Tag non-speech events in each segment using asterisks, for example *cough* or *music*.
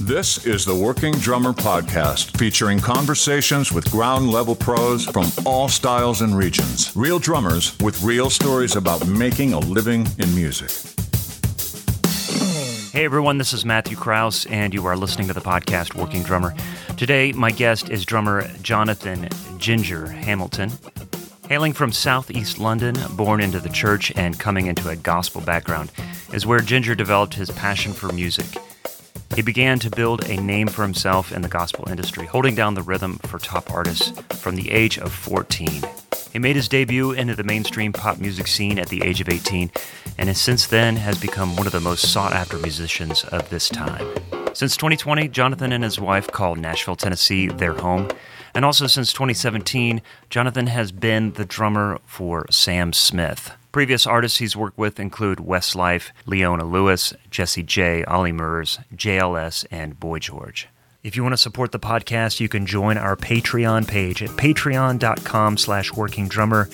This is the Working Drummer Podcast, featuring conversations with ground level pros from all styles and regions. Real drummers with real stories about making a living in music. Hey everyone, this is Matthew Kraus, and you are listening to the podcast Working Drummer. Today, my guest is drummer Jonathan Ginger Hamilton. Hailing from southeast London, born into the church and coming into a gospel background, is where Ginger developed his passion for music. He began to build a name for himself in the gospel industry, holding down the rhythm for top artists from the age of 14. He made his debut into the mainstream pop music scene at the age of 18, and has since then has become one of the most sought after musicians of this time. Since 2020, Jonathan and his wife call Nashville, Tennessee their home. And also since 2017, Jonathan has been the drummer for Sam Smith. Previous artists he's worked with include Westlife, Leona Lewis, Jessie J, Olly Murs, JLS, and Boy George. If you want to support the podcast, you can join our Patreon page at patreon.com slash working drummer.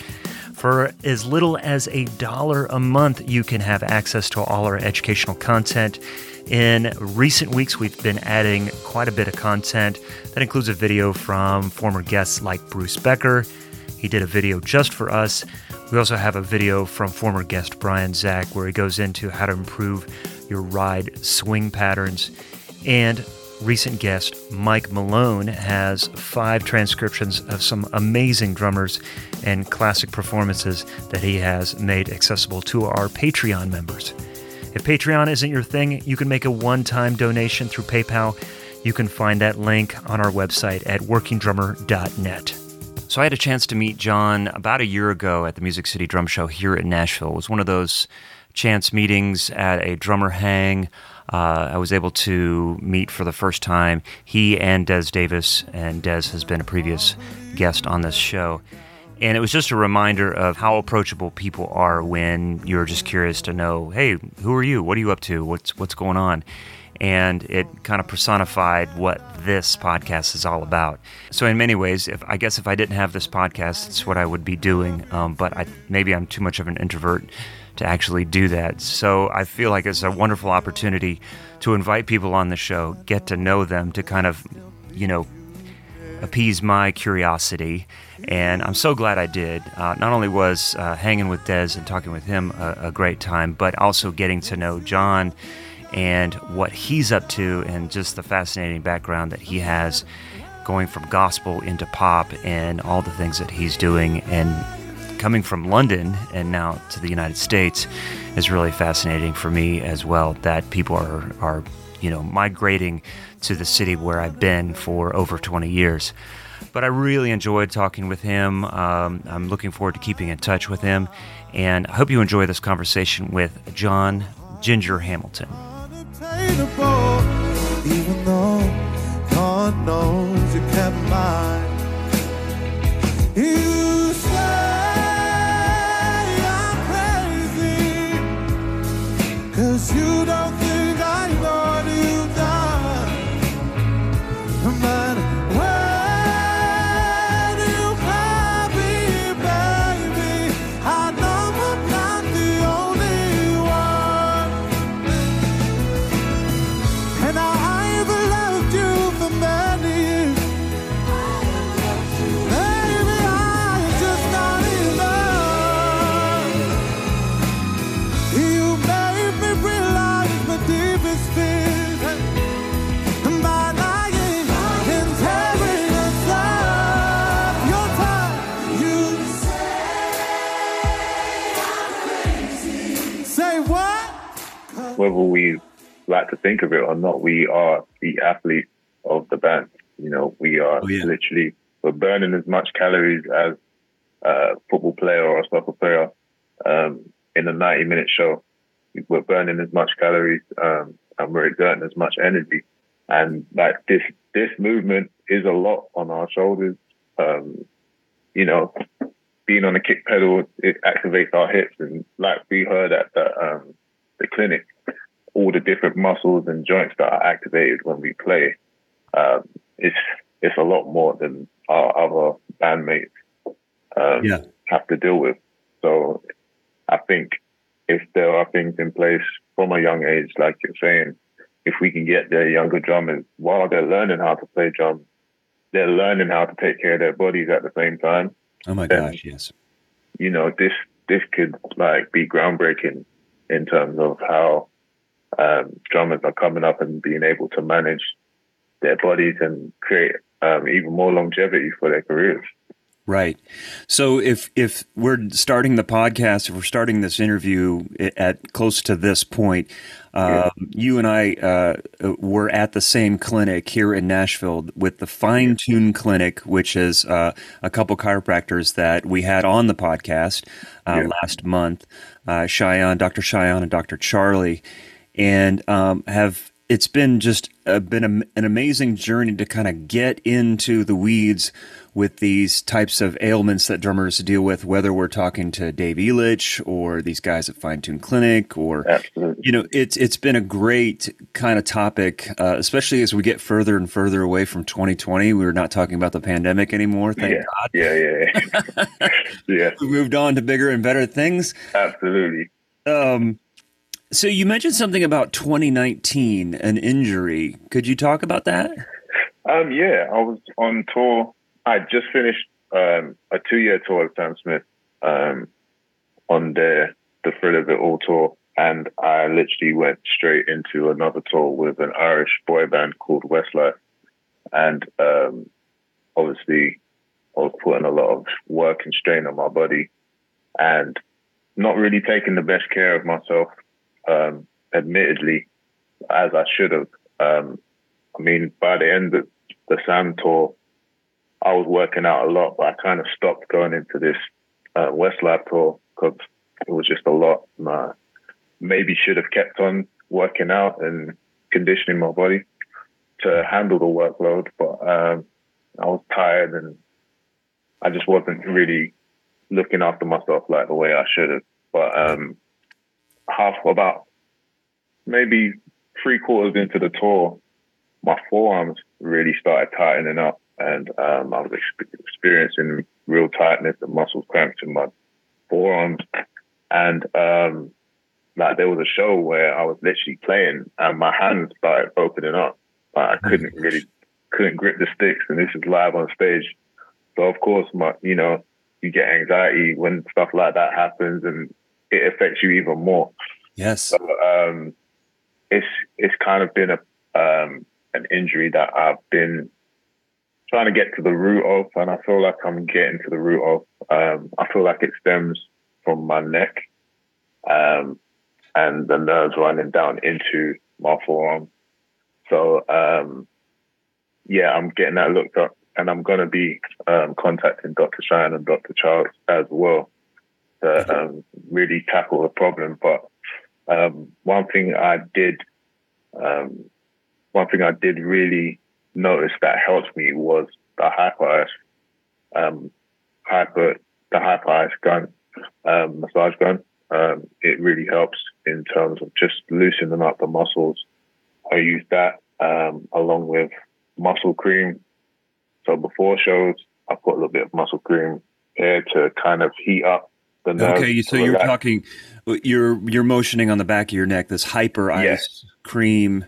For as little as a dollar a month, you can have access to all our educational content. In recent weeks, we've been adding quite a bit of content. That includes a video from former guests like Bruce Becker. He did a video just for us we also have a video from former guest Brian Zach where he goes into how to improve your ride swing patterns. And recent guest Mike Malone has five transcriptions of some amazing drummers and classic performances that he has made accessible to our Patreon members. If Patreon isn't your thing, you can make a one time donation through PayPal. You can find that link on our website at workingdrummer.net. So I had a chance to meet Jon about a year ago at the Music City Drum Show here in Nashville. It was one of those chance meetings at a drummer hang. Uh, I was able to meet for the first time he and Des Davis, and Des has been a previous guest on this show. And it was just a reminder of how approachable people are when you're just curious to know, hey, who are you? What are you up to? What's what's going on? and it kind of personified what this podcast is all about. So in many ways, if I guess if I didn't have this podcast, it's what I would be doing. Um, but I, maybe I'm too much of an introvert to actually do that. So I feel like it's a wonderful opportunity to invite people on the show, get to know them, to kind of, you know, appease my curiosity. And I'm so glad I did. Uh, not only was uh, hanging with Des and talking with him a, a great time, but also getting to know Jon and what he's up to and just the fascinating background that he has going from gospel into pop and all the things that he's doing and coming from London and now to the United States is really fascinating for me as well that people are are you know migrating to the city where I've been for over 20 years. But I really enjoyed talking with him. Um, I'm looking forward to keeping in touch with him, and I hope you enjoy this conversation with Jon Ginger Hamilton. Cause you don't whether we like to think of it or not, we are the athletes of the band. You know, we are oh, yeah. literally we're burning as much calories as a football player or a soccer player um, in a 90 minute show. We're burning as much calories um, and we're exerting as much energy. And like this, this movement is a lot on our shoulders. Um, you know, being on the kick pedal, it activates our hips. And like we heard at the, um, the clinic, all the different muscles and joints that are activated when we play. Um, it's it's a lot more than our other bandmates um, yeah. have to deal with. So I think if there are things in place from a young age, like you're saying, if we can get the younger drummers while they're learning how to play drums, they're learning how to take care of their bodies at the same time. Oh my gosh, yes. You know, this this could like be groundbreaking in terms of how um, drummers are coming up and being able to manage their bodies and create um, even more longevity for their careers. Right. So if if we're starting the podcast, if we're starting this interview at close to this point, uh, yeah. you and I uh, were at the same clinic here in Nashville with the Fine Tune Clinic, which is uh, a couple chiropractors that we had on the podcast uh, yeah. last month, uh, Cheyenne, Dr. Cheyenne, and Dr. Charlie, and um, have it's been just a, been a, an amazing journey to kind of get into the weeds with these types of ailments that drummers deal with, whether we're talking to Dave Elitch or these guys at Fine Tune Clinic, or Absolutely. you know, it's it's been a great kind of topic, uh, especially as we get further and further away from 2020. We're not talking about the pandemic anymore, thank yeah. God. Yeah, yeah, yeah. *laughs* *laughs* yeah. we moved on to bigger and better things. Absolutely. Um, so you mentioned something about 2019, an injury. Could you talk about that? Um, yeah, I was on tour I just finished um, a two-year tour with Sam Smith um, on the the Thrill of It All tour, and I literally went straight into another tour with an Irish boy band called Westlife, and um, obviously I was putting a lot of work and strain on my body, and not really taking the best care of myself, um, admittedly, as I should have. Um, I mean, by the end of the Sam tour, I was working out a lot, but I kind of stopped going into this uh, Lab tour because it was just a lot. And maybe should have kept on working out and conditioning my body to handle the workload, but um, I was tired and I just wasn't really looking after myself like the way I should have. But um, half about maybe three quarters into the tour, my forearms really started tightening up and um, I was experiencing real tightness and muscle cramps in my forearms. And um, like there was a show where I was literally playing, and my hands started opening up. Like, I couldn't really couldn't grip the sticks, and this is live on stage. So of course, my you know you get anxiety when stuff like that happens, and it affects you even more. Yes. So um, it's it's kind of been a um, an injury that I've been trying to get to the root of, and I feel like I'm getting to the root of. Um, I feel like it stems from my neck um, and the nerves running down into my forearm. So um, yeah, I'm getting that looked up, and I'm going to be um, contacting Dr. Shine and Dr. Charles as well to um, really tackle the problem. But um, one thing I did, one thing I did really notice that helped me was the hyper um, hyper the Hyperice gun um, massage gun. Um, it really helps in terms of just loosening up the muscles. I use that um, along with muscle cream. So before shows, I put a little bit of muscle cream here to kind of heat up Okay, so you're talking, you're you're motioning on the back of your neck. This Hyperice yes. cream.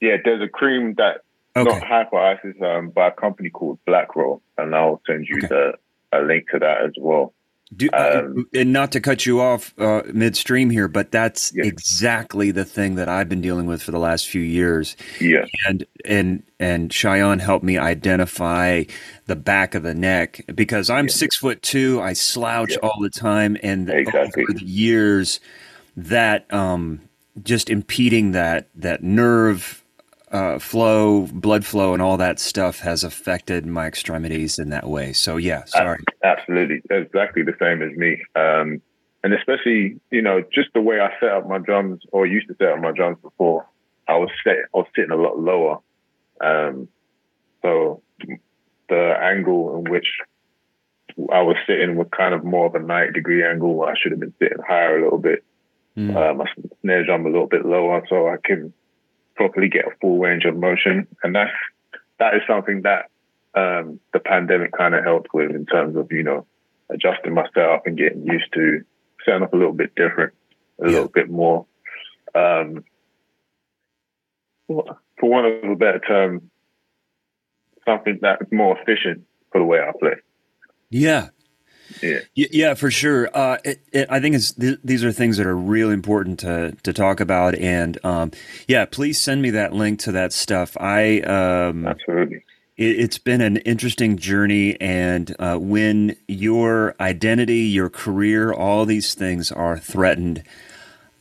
Yeah, there's a cream that Okay. Not Hyperice is um, by a company called Blackroll, and I'll send you okay. the a link to that as well. Do, um, and not to cut you off uh, midstream here, but that's yes. exactly the thing that I've been dealing with for the last few years. Yeah, and and and Cheyenne helped me identify the back of the neck because I'm six foot two. I slouch all the time, and exactly. over the years, that um, just impeding that that nerve uh, flow, blood flow, and all that stuff has affected my extremities in that way. So yeah, sorry. Absolutely, exactly the same as me. Um, and especially, you know, just the way I set up my drums or used to set up my drums before, I was set, I was sitting a lot lower. Um, so the angle in which I was sitting was kind of more of a 90 degree angle. I should have been sitting higher a little bit. Mm. Uh, my snare drum a little bit lower so I can properly get a full range of motion. And that's, that is something that um, the pandemic kind of helped with in terms of, you know, adjusting my setup and getting used to setting up a little bit different, a yeah. little bit more. Um, for want of a better term, something that's more efficient for the way I play. Yeah. Yeah. Yeah, for sure. Uh, it, it, I think th- these are things that are really important to to talk about, and um, yeah, please send me that link to that stuff. I um, absolutely. It, has been an interesting journey, and uh, when your identity, your career, all these things are threatened,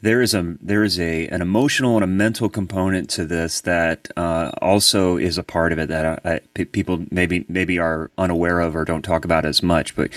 there is a there is a an emotional and a mental component to this that uh, also is a part of it that I, I, people maybe maybe are unaware of or don't talk about as much. But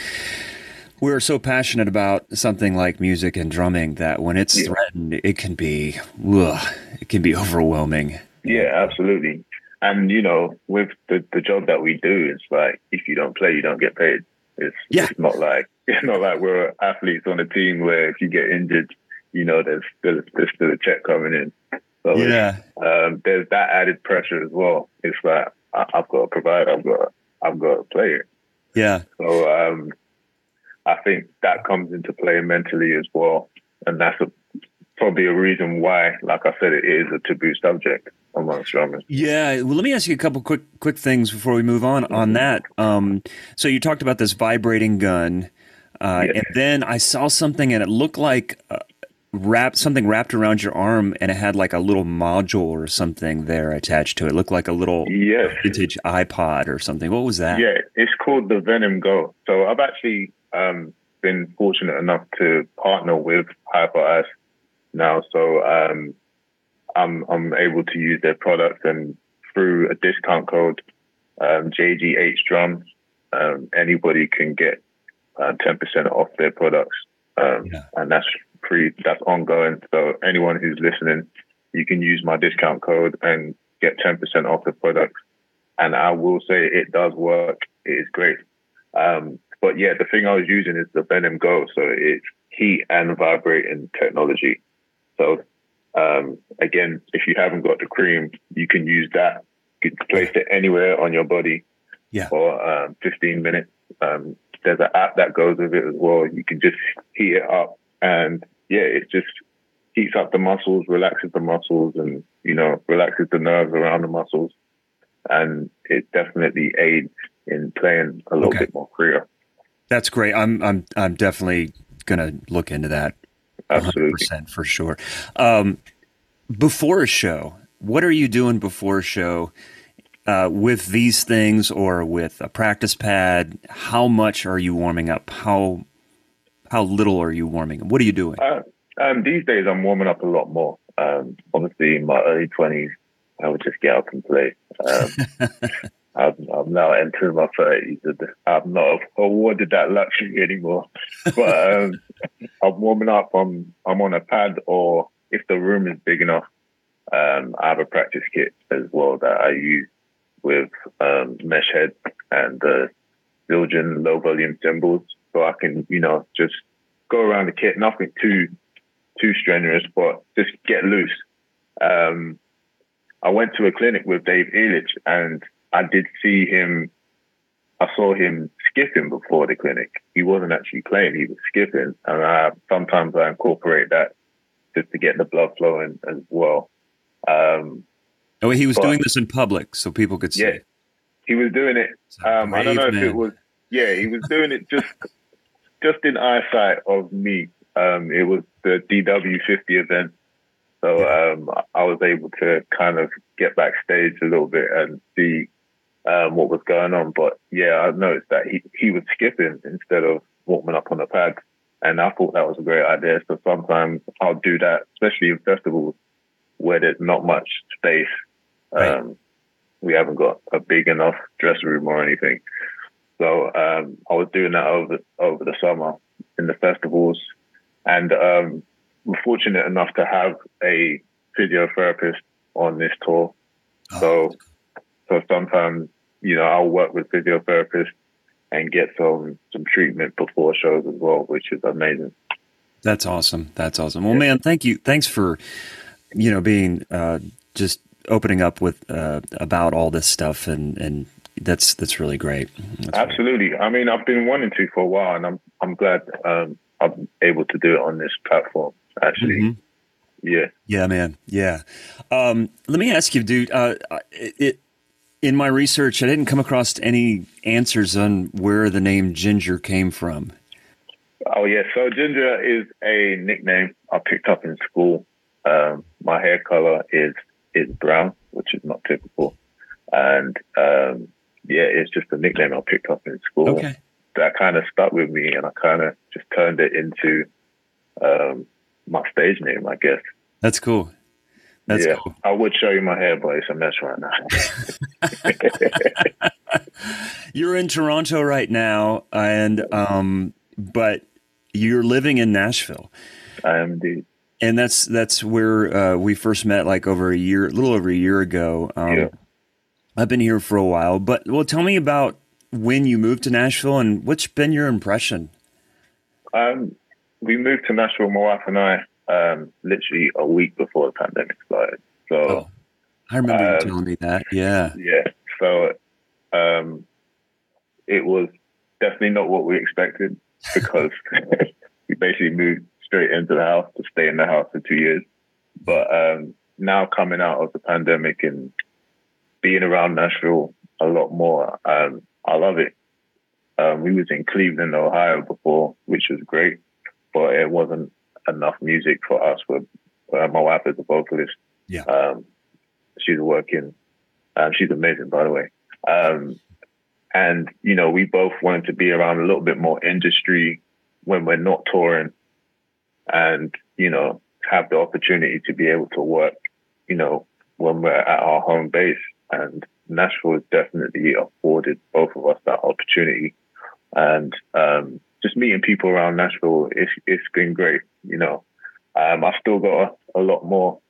we're so passionate about something like music and drumming that when it's yeah. threatened, it can be ugh, it can be overwhelming. Yeah, absolutely. And you know, with the the job that we do, it's like if you don't play, you don't get paid. It's, yeah. it's not like *laughs* it's not like we're athletes on a team where if you get injured you know, there's still there's still a check coming in. So yeah, um, there's that added pressure as well. It's like I, have got to provide. I've got I've got to play it. Yeah. So um, I think that comes into play mentally as well, and that's a, probably a reason why, like I said, it is a taboo subject amongst drummers. Yeah. Well, let me ask you a couple quick quick things before we move on on that. Um, so you talked about this vibrating gun. Uh, And then I saw something, and it looked like wrapped something wrapped around your arm and it had like a little module or something there attached to it. it looked like a little yes. vintage iPod or something. What was that? Yeah, it's called the Venom Go. So I've actually um, been fortunate enough to partner with Hyperice now. So um, I'm I'm able to use their product and through a discount code um, JGH Drums, um, anybody can get uh, 10% off their products. Um, yeah. And that's free. That's ongoing. So anyone who's listening, you can use my discount code and get 10% off the product. And I will say it does work. It is great. Um, but yeah, the thing I was using is the Venom Go. So it's heat and vibrating technology. So um, again, if you haven't got the cream, you can use that. You can place it anywhere on your body yeah. for um, 15 minutes. Um, there's an app that goes with it as well. You can just heat it up and yeah, it just heats up the muscles, relaxes the muscles, and you know relaxes the nerves around the muscles, and it definitely aids in playing a little okay. bit more freer. That's great. I'm I'm I'm definitely gonna look into that. Absolutely, percent for sure. Um, before a show, what are you doing before a show? Uh, with these things or with a practice pad, how much are you warming up? How how little are you warming? What are you doing? Uh, um, these days, I'm warming up a lot more. Um, obviously, in my early 20s, I would just get up and play. Um, *laughs* I'm, I'm, now entering my 30s and I'm not awarded that luxury anymore. But um, *laughs* I'm warming up. I'm, I'm on a pad, or if the room is big enough, um, I have a practice kit as well that I use with um, mesh head and uh, Zildjian low volume cymbals so I can, you know, just go around the kit, nothing too too strenuous, but just get loose. Um, I went to a clinic with Dave Elitch and I did see him, I saw him skipping before the clinic. He wasn't actually playing, he was skipping. And I, sometimes I incorporate that just to get the blood flowing as well. Um, oh, he was but, doing this in public so people could see. Yeah, he was doing it. Um, I don't know man. if it was, yeah, he was doing it just just in eyesight of me. Um, it was the DW50 event. So um, I was able to kind of get backstage a little bit and see um, what was going on. But yeah, I noticed that he, he was skipping instead of warming up on the pad. And I thought that was a great idea. So sometimes I'll do that, especially in festivals where there's not much space. Right. Um, we haven't got a big enough dressing room or anything. So um, I was doing that over over the summer in the festivals, and um, we're fortunate enough to have a physiotherapist on this tour. Oh. So, so sometimes you know I'll work with physiotherapists and get some some treatment before shows as well, which is amazing. That's awesome. That's awesome. Well, yeah. man, thank you. Thanks for you know being uh, just opening up with uh, about all this stuff and and that's that's really great. That's Absolutely. Great. I mean, I've been wanting to for a while, and I'm I'm glad um, I'm able to do it on this platform. Actually, mm-hmm. Yeah. Yeah, man. Yeah. Um, let me ask you, dude. Uh, it, in my research, I didn't come across any answers on where the name Ginger came from. Oh yeah, so Ginger is a nickname I picked up in school. Um, my hair color is is brown, which is not typical, and um, yeah, it's just a nickname I picked up in school. Okay. That kind of stuck with me, and I kind of just turned it into um, my stage name, I guess. That's cool. That's yeah, cool. I would show you my hair, but it's a mess right now. *laughs* *laughs* you're in Toronto right now, and um, but you're living in Nashville. I am indeed. And that's that's where uh, we first met, like over a year, a little over a year ago. Um, yeah. I've been here for a while, but well, tell me about when you moved to Nashville and what's been your impression. Um, we moved to Nashville, my wife and I, um, literally a week before the pandemic started. So oh, I remember um, you telling me that. Yeah. Yeah. So um, it was definitely not what we expected because *laughs* *laughs* we basically moved straight into the house to stay in the house for two years. But um, now coming out of the pandemic and being around Nashville a lot more, um, I love it. Um, we was in Cleveland, Ohio before, which was great, but it wasn't enough music for us. With uh, my wife is a vocalist. Yeah, um, she's working. Um, she's amazing, by the way. Um, and you know, we both wanted to be around a little bit more industry when we're not touring, and you know, have the opportunity to be able to work. You know, when we're at our home base, and Nashville has definitely afforded both of us that opportunity. And um, just meeting people around Nashville, it's, it's been great. You know, um, I've still got a, a lot more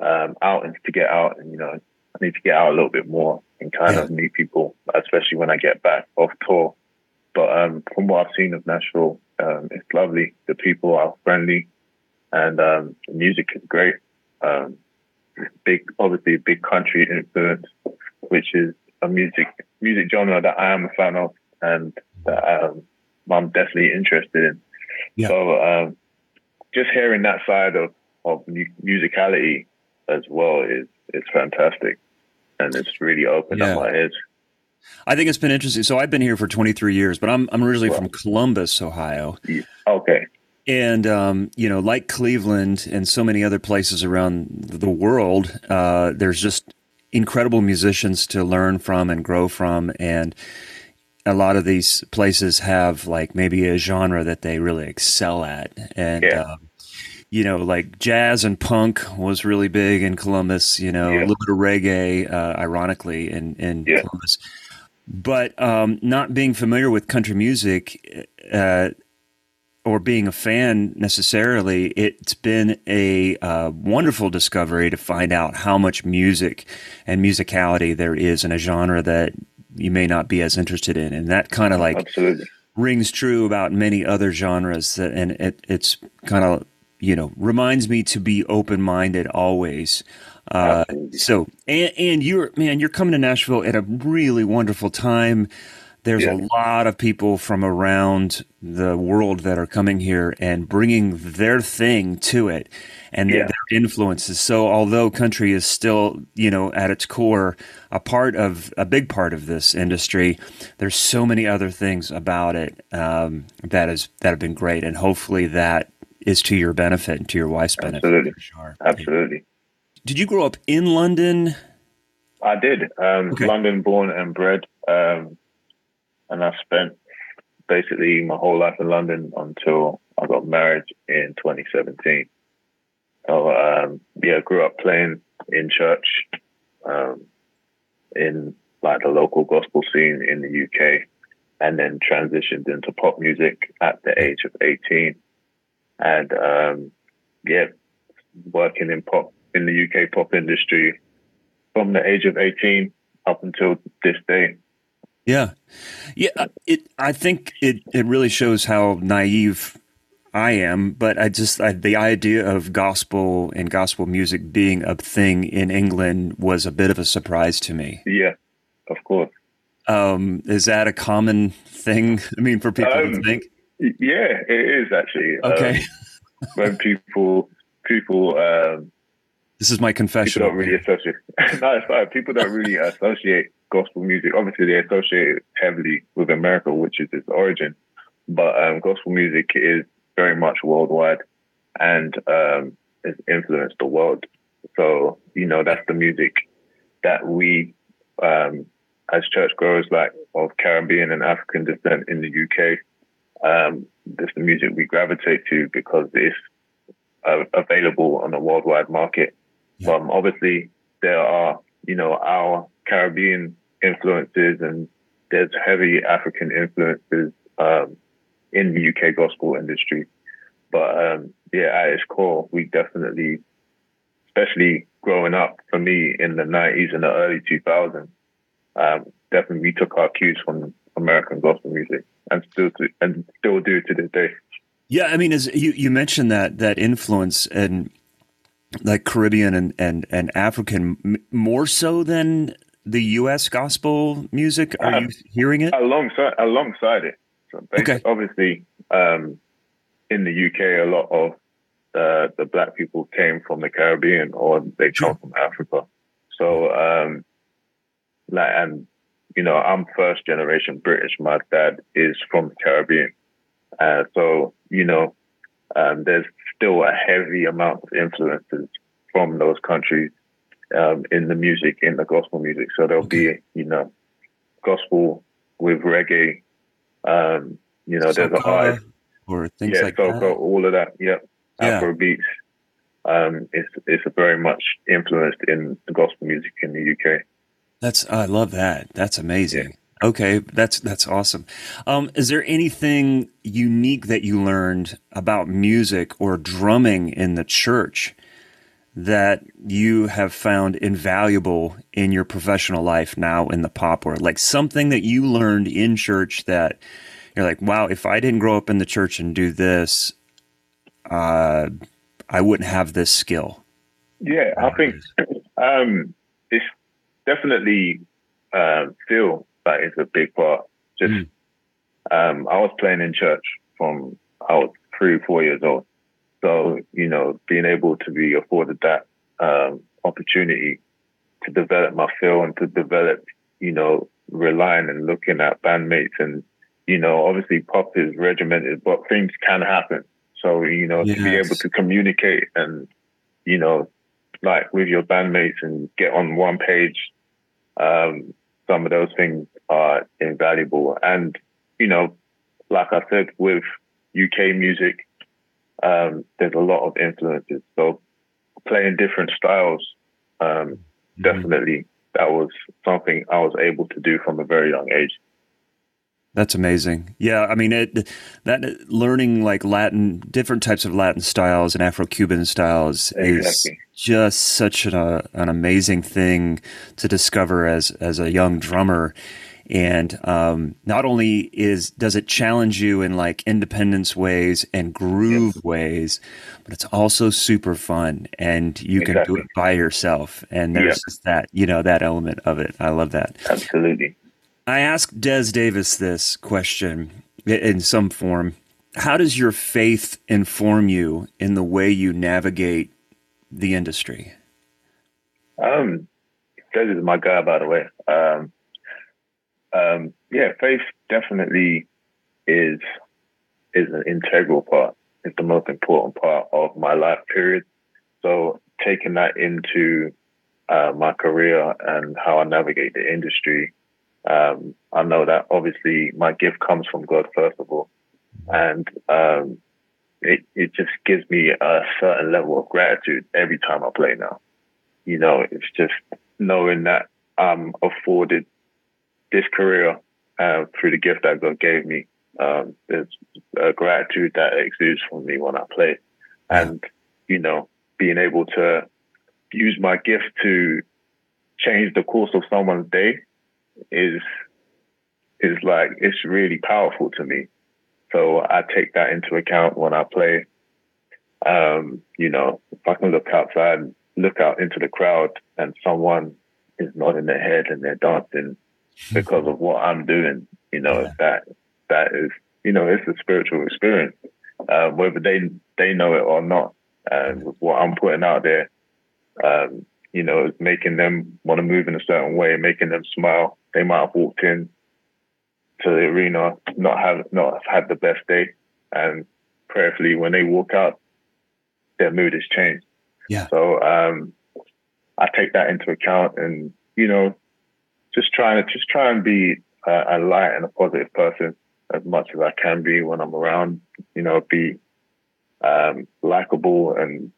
um, outings to get out, and you know, I need to get out a little bit more and kind yeah. of meet people, especially when I get back off tour. But um, from what I've seen of Nashville, um, it's lovely. The people are friendly, and um, the music is great. Um, big, obviously, big country influence, which is a music music genre that I am a fan of, and that um, I'm definitely interested in. Yeah. So um, just hearing that side of of musicality as well is is fantastic, and it's really opened yeah. up my head. I think it's been interesting. So I've been here for 23 years, but I'm I'm originally from Columbus, Ohio. Okay. And um, you know, like Cleveland and so many other places around the world, uh, there's just incredible musicians to learn from and grow from, and a lot of these places have like maybe a genre that they really excel at, and yeah. uh, you know, like jazz and punk was really big in Columbus. You know, yeah. a little bit of reggae, uh, ironically, in in yeah. Columbus. But um, not being familiar with country music, uh, or being a fan necessarily, it's been a uh, wonderful discovery to find out how much music and musicality there is in a genre that you may not be as interested in, and that kind of like Absolutely. rings true about many other genres. That, and it, it's kind of you know reminds me to be open minded always. Uh, so and, and you're man, you're coming to Nashville at a really wonderful time. There's yeah. a lot of people from around the world that are coming here and bringing their thing to it and yeah. their influences. So, although country is still, you know, at its core, a part of a big part of this industry, there's so many other things about it um, that is that have been great, and hopefully that is to your benefit and to your wife's benefit. Absolutely, sure. absolutely. Did you grow up in London? I did. Um, okay. London born and bred. Um, and I spent basically my whole life in London until I got married in 2017. So um, yeah, grew up playing in church, um, in like the local gospel scene in the UK, and then transitioned into pop music at the age of 18, and um, yeah, working in pop in the UK pop industry from the age of 18 up until this day. Yeah, yeah. Uh, it. I think it. It really shows how naive I am. But I just I, the idea of gospel and gospel music being a thing in England was a bit of a surprise to me. Yeah, of course. Um, is that a common thing? I mean, for people um, to think. Yeah, it is actually. Okay. Um, when people people. Um, this is my confession. People don't really associate. *laughs* no, it's fine. People don't really associate gospel music. Obviously, they associate it heavily with America, which is its origin. But um, gospel music is very much worldwide and um, has influenced the world. So, you know, that's the music that we, um, as churchgoers like of Caribbean and African descent in the UK, um, that's the music we gravitate to because it's uh, available on the worldwide market. Yeah. Um, obviously, there are, you know, our Caribbean influences and there's heavy African influences um, in the UK gospel industry. But um, yeah, at its core, we definitely, especially growing up for me in the 90s and the early 2000s, um, definitely we took our cues from American gospel music and still to, and still do to this day. Yeah, I mean, as you, you mentioned that that influence and like Caribbean and and and African more so than the U.S. gospel music. Are um, you hearing it alongside alongside it? So okay. obviously, um, in the UK, a lot of uh, the black people came from the Caribbean or they come from Africa. So, um, like, and you know, I'm first generation British. My dad is from the Caribbean. Uh, so, you know, um, there's still a heavy amount of influences from those countries um, in the music, in the gospel music. So there'll okay. be, you know, gospel with reggae. Um, you know, there's a high or things yeah, like so, that. all of that. Yeah, yeah. Afro beats. Um, it's it's very much influenced in the gospel music in the UK. That's I love that. That's amazing. Yeah. Okay, that's that's awesome. Um, is there anything unique that you learned about music or drumming in the church that you have found invaluable in your professional life now in the pop world? Like something that you learned in church that you're like, wow, if I didn't grow up in the church and do this, uh, I wouldn't have this skill. Yeah, I think um, it's definitely uh, that is a big part. Just mm. um, I was playing in church from I was three, four years old. So you know, being able to be afforded that um, opportunity to develop my feel and to develop, you know, relying and looking at bandmates and you know, obviously pop is regimented, but things can happen. So you know, yes. to be able to communicate and you know, like with your bandmates and get on one page um, some of those things are invaluable. And, you know, like I said, with UK music, um, there's a lot of influences. So playing different styles, um, mm-hmm. definitely that was something I was able to do from a very young age. That's amazing. Yeah, I mean, it, that learning like Latin, different types of Latin styles and Afro-Cuban styles exactly. is just such an, uh, an amazing thing to discover as as a young drummer. And um, not only is does it challenge you in like independence ways and groove yes. ways, but it's also super fun, and you exactly. can do it by yourself. And there's yep. that you know that element of it. I love that. Absolutely. I asked Des Davis this question in some form. How does your faith inform you in the way you navigate the industry? Um, Des is my guy, by the way. Um, um, yeah, faith definitely is is an integral part. It's the most important part of my life period. So taking that into uh, my career and how I navigate the industry um, I know that obviously my gift comes from God first of all, and um, it it just gives me a certain level of gratitude every time I play now. You know, it's just knowing that I'm afforded this career uh, through the gift that God gave me. Um, there's a gratitude that exudes from me when I play, and you know, being able to use my gift to change the course of someone's day is is like it's really powerful to me. So I take that into account when I play. Um, you know, if I can look outside, and look out into the crowd, and someone is nodding their head and they're dancing *laughs* because of what I'm doing, you know, yeah. that that is, you know, it's a spiritual experience, uh, whether they they know it or not. and what I'm putting out there, um, you know, is making them want to move in a certain way, making them smile. They might have walked in to the arena, not have not have had the best day, and prayerfully when they walk out, their mood has changed. Yeah. So um, I take that into account, and you know, just trying to just try and be a, a light and a positive person as much as I can be when I'm around. You know, be um, likable and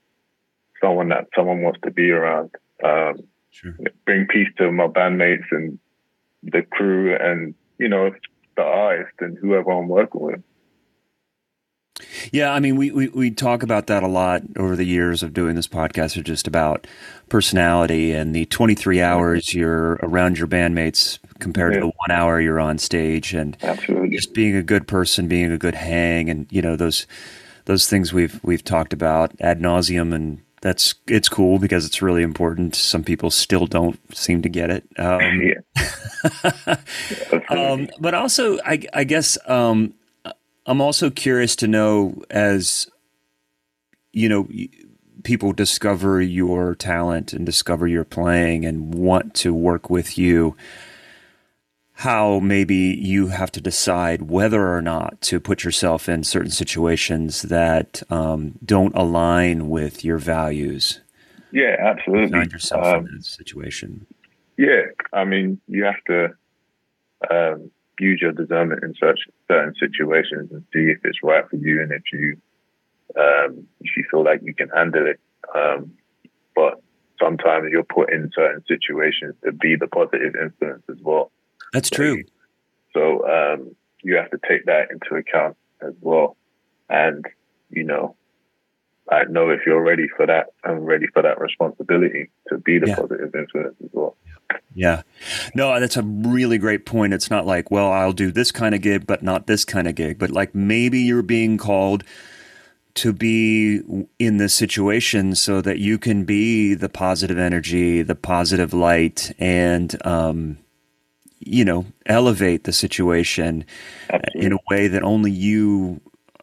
someone that someone wants to be around. Um, sure. Bring peace to my bandmates and the crew, and you know, the artist and whoever I'm working with. Yeah, I mean, we, we, we talk about that a lot over the years of doing this podcast, or just about personality and the 23 hours you're around your bandmates compared yeah. to the one hour you're on stage, and Absolutely. just being a good person, being a good hang, and you know those those things we've we've talked about ad nauseum, and that's it's cool because it's really important. Some people still don't seem to get it. Um, *laughs* yeah. *laughs* um, but also, I, I guess um, I'm also curious to know as you know people discover your talent and discover your playing and want to work with you how maybe you have to decide whether or not to put yourself in certain situations that um, don't align with your values. Yeah, absolutely. Find yourself um, in that situation. Yeah, I mean, you have to um, use your discernment in such certain situations and see if it's right for you and if you um, if you feel like you can handle it. Um, but sometimes you're put in certain situations to be the positive influence as well. That's true. So um, you have to take that into account as well, and you know, I know if you're ready for that and ready for that responsibility to be the yeah. positive influence as well. Yeah. No, that's a really great point. It's not like, well, I'll do this kind of gig, but not this kind of gig. But like maybe you're being called to be in this situation so that you can be the positive energy, the positive light, and, um, you know, elevate the situation Absolutely. in a way that only you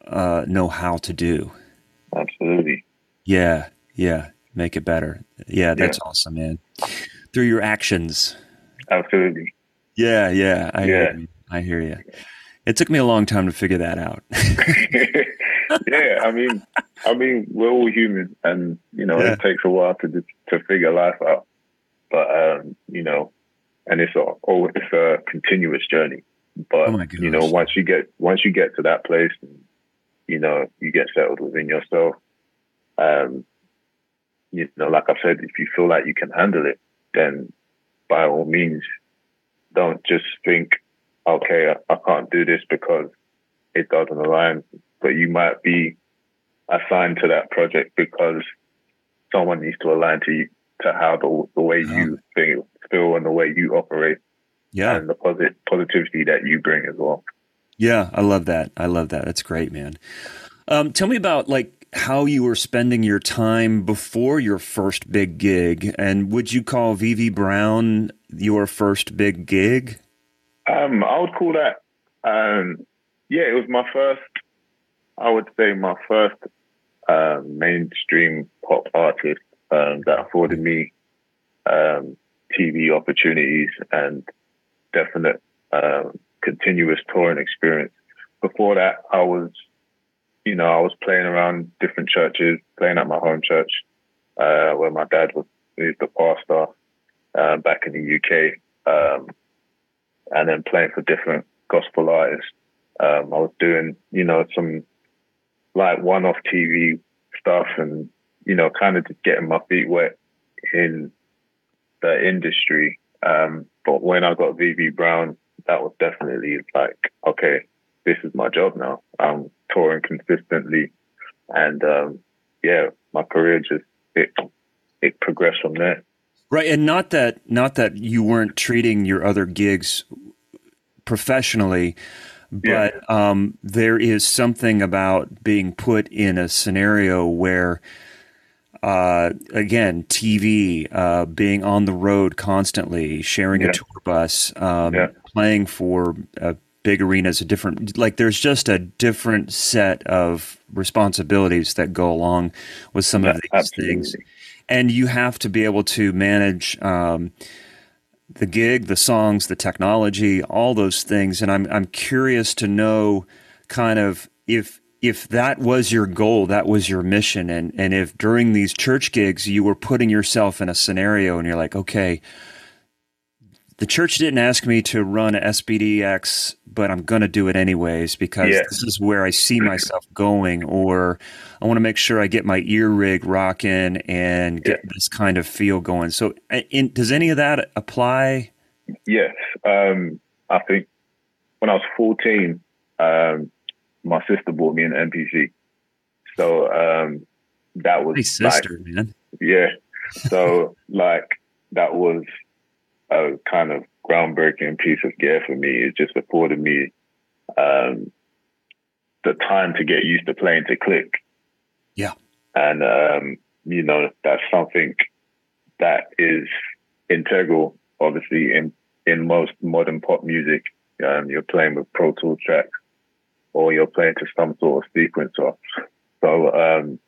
uh, know how to do. Absolutely. Yeah. Yeah. Make it better. Yeah. That's yeah. awesome, man through your actions. Absolutely. Yeah, yeah, I yeah. Hear you. I hear you. It took me a long time to figure that out. *laughs* yeah, I mean, I mean, we're all human, and you know, yeah. it takes a while to to figure life out. But um, you know, and it's a oh, it's a continuous journey. But oh you know, once you get once you get to that place, and, you know, you get settled within yourself. Um, you know, like I said, if you feel like you can handle it, then by all means, don't just think, okay, I, I can't do this because it doesn't align. But you might be assigned to that project because someone needs to align to you, to how the, the way yeah. you feel, feel and the way you operate. Yeah. And the posit- positivity that you bring as well. Yeah, I love that. I love that. That's great, man. Um, tell me about like how you were spending your time before your first big gig, and would you call VV Brown your first big gig? Um, I would call that. Um, yeah, it was my first. I would say my first uh, mainstream pop artist um, that afforded me um, TV opportunities and definite uh, continuous touring experience. Before that, I was you know, I was playing around different churches, playing at my home church, uh, where my dad was, was the pastor uh, back in the UK, um, and then playing for different gospel artists. Um, I was doing, you know, some like one-off TV stuff, and you know, kind of just getting my feet wet in the industry. Um, but when I got VV Brown, that was definitely like, okay, this is my job now. I'm touring consistently, and um, yeah, my career just it it progressed from there. Right, and not that not that you weren't treating your other gigs professionally, but yeah. um, there is something about being put in a scenario where. Uh, again, TV, uh, being on the road constantly, sharing yeah. a tour bus, um, yeah. playing for uh, big arenas, a different like there's just a different set of responsibilities that go along with some yeah, of these absolutely. things, and you have to be able to manage. Um, the gig, the songs, the technology, all those things, and I'm I'm curious to know, kind of if if that was your goal, that was your mission, and and if during these church gigs you were putting yourself in a scenario and you're like, okay, the church didn't ask me to run a SPD-SX, but I'm going to do it anyways because yeah. this is where I see myself going, or I want to make sure I get my ear rig rocking and get yeah. this kind of feel going. So, in, does any of that apply? Yes. Um, I think when I was 14, um, my sister bought me an MPC. So um, that was hey, sister, like, man. Yeah. So *laughs* like that was a kind of groundbreaking piece of gear for me. It just afforded me um, the time to get used to playing to click. Yeah. And um, you know, that's something that is integral, obviously, in in most modern pop music. Um, you're playing with Pro Tool tracks or you're playing to some sort of sequencer. So um,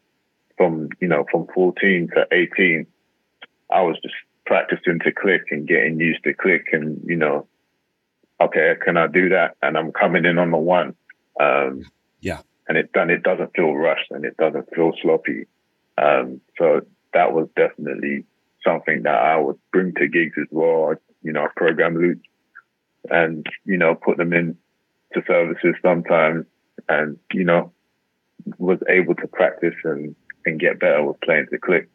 from you know from 14 to 18, I was just practicing to click and getting used to click, and you know, okay, can I do that? And I'm coming in on the one. Um, yeah. And it done. It doesn't feel rushed and it doesn't feel sloppy. Um, so that was definitely something that I would bring to gigs as well. You know, program loops and you know put them in to services sometimes and, you know, was able to practice and, and get better with playing to click.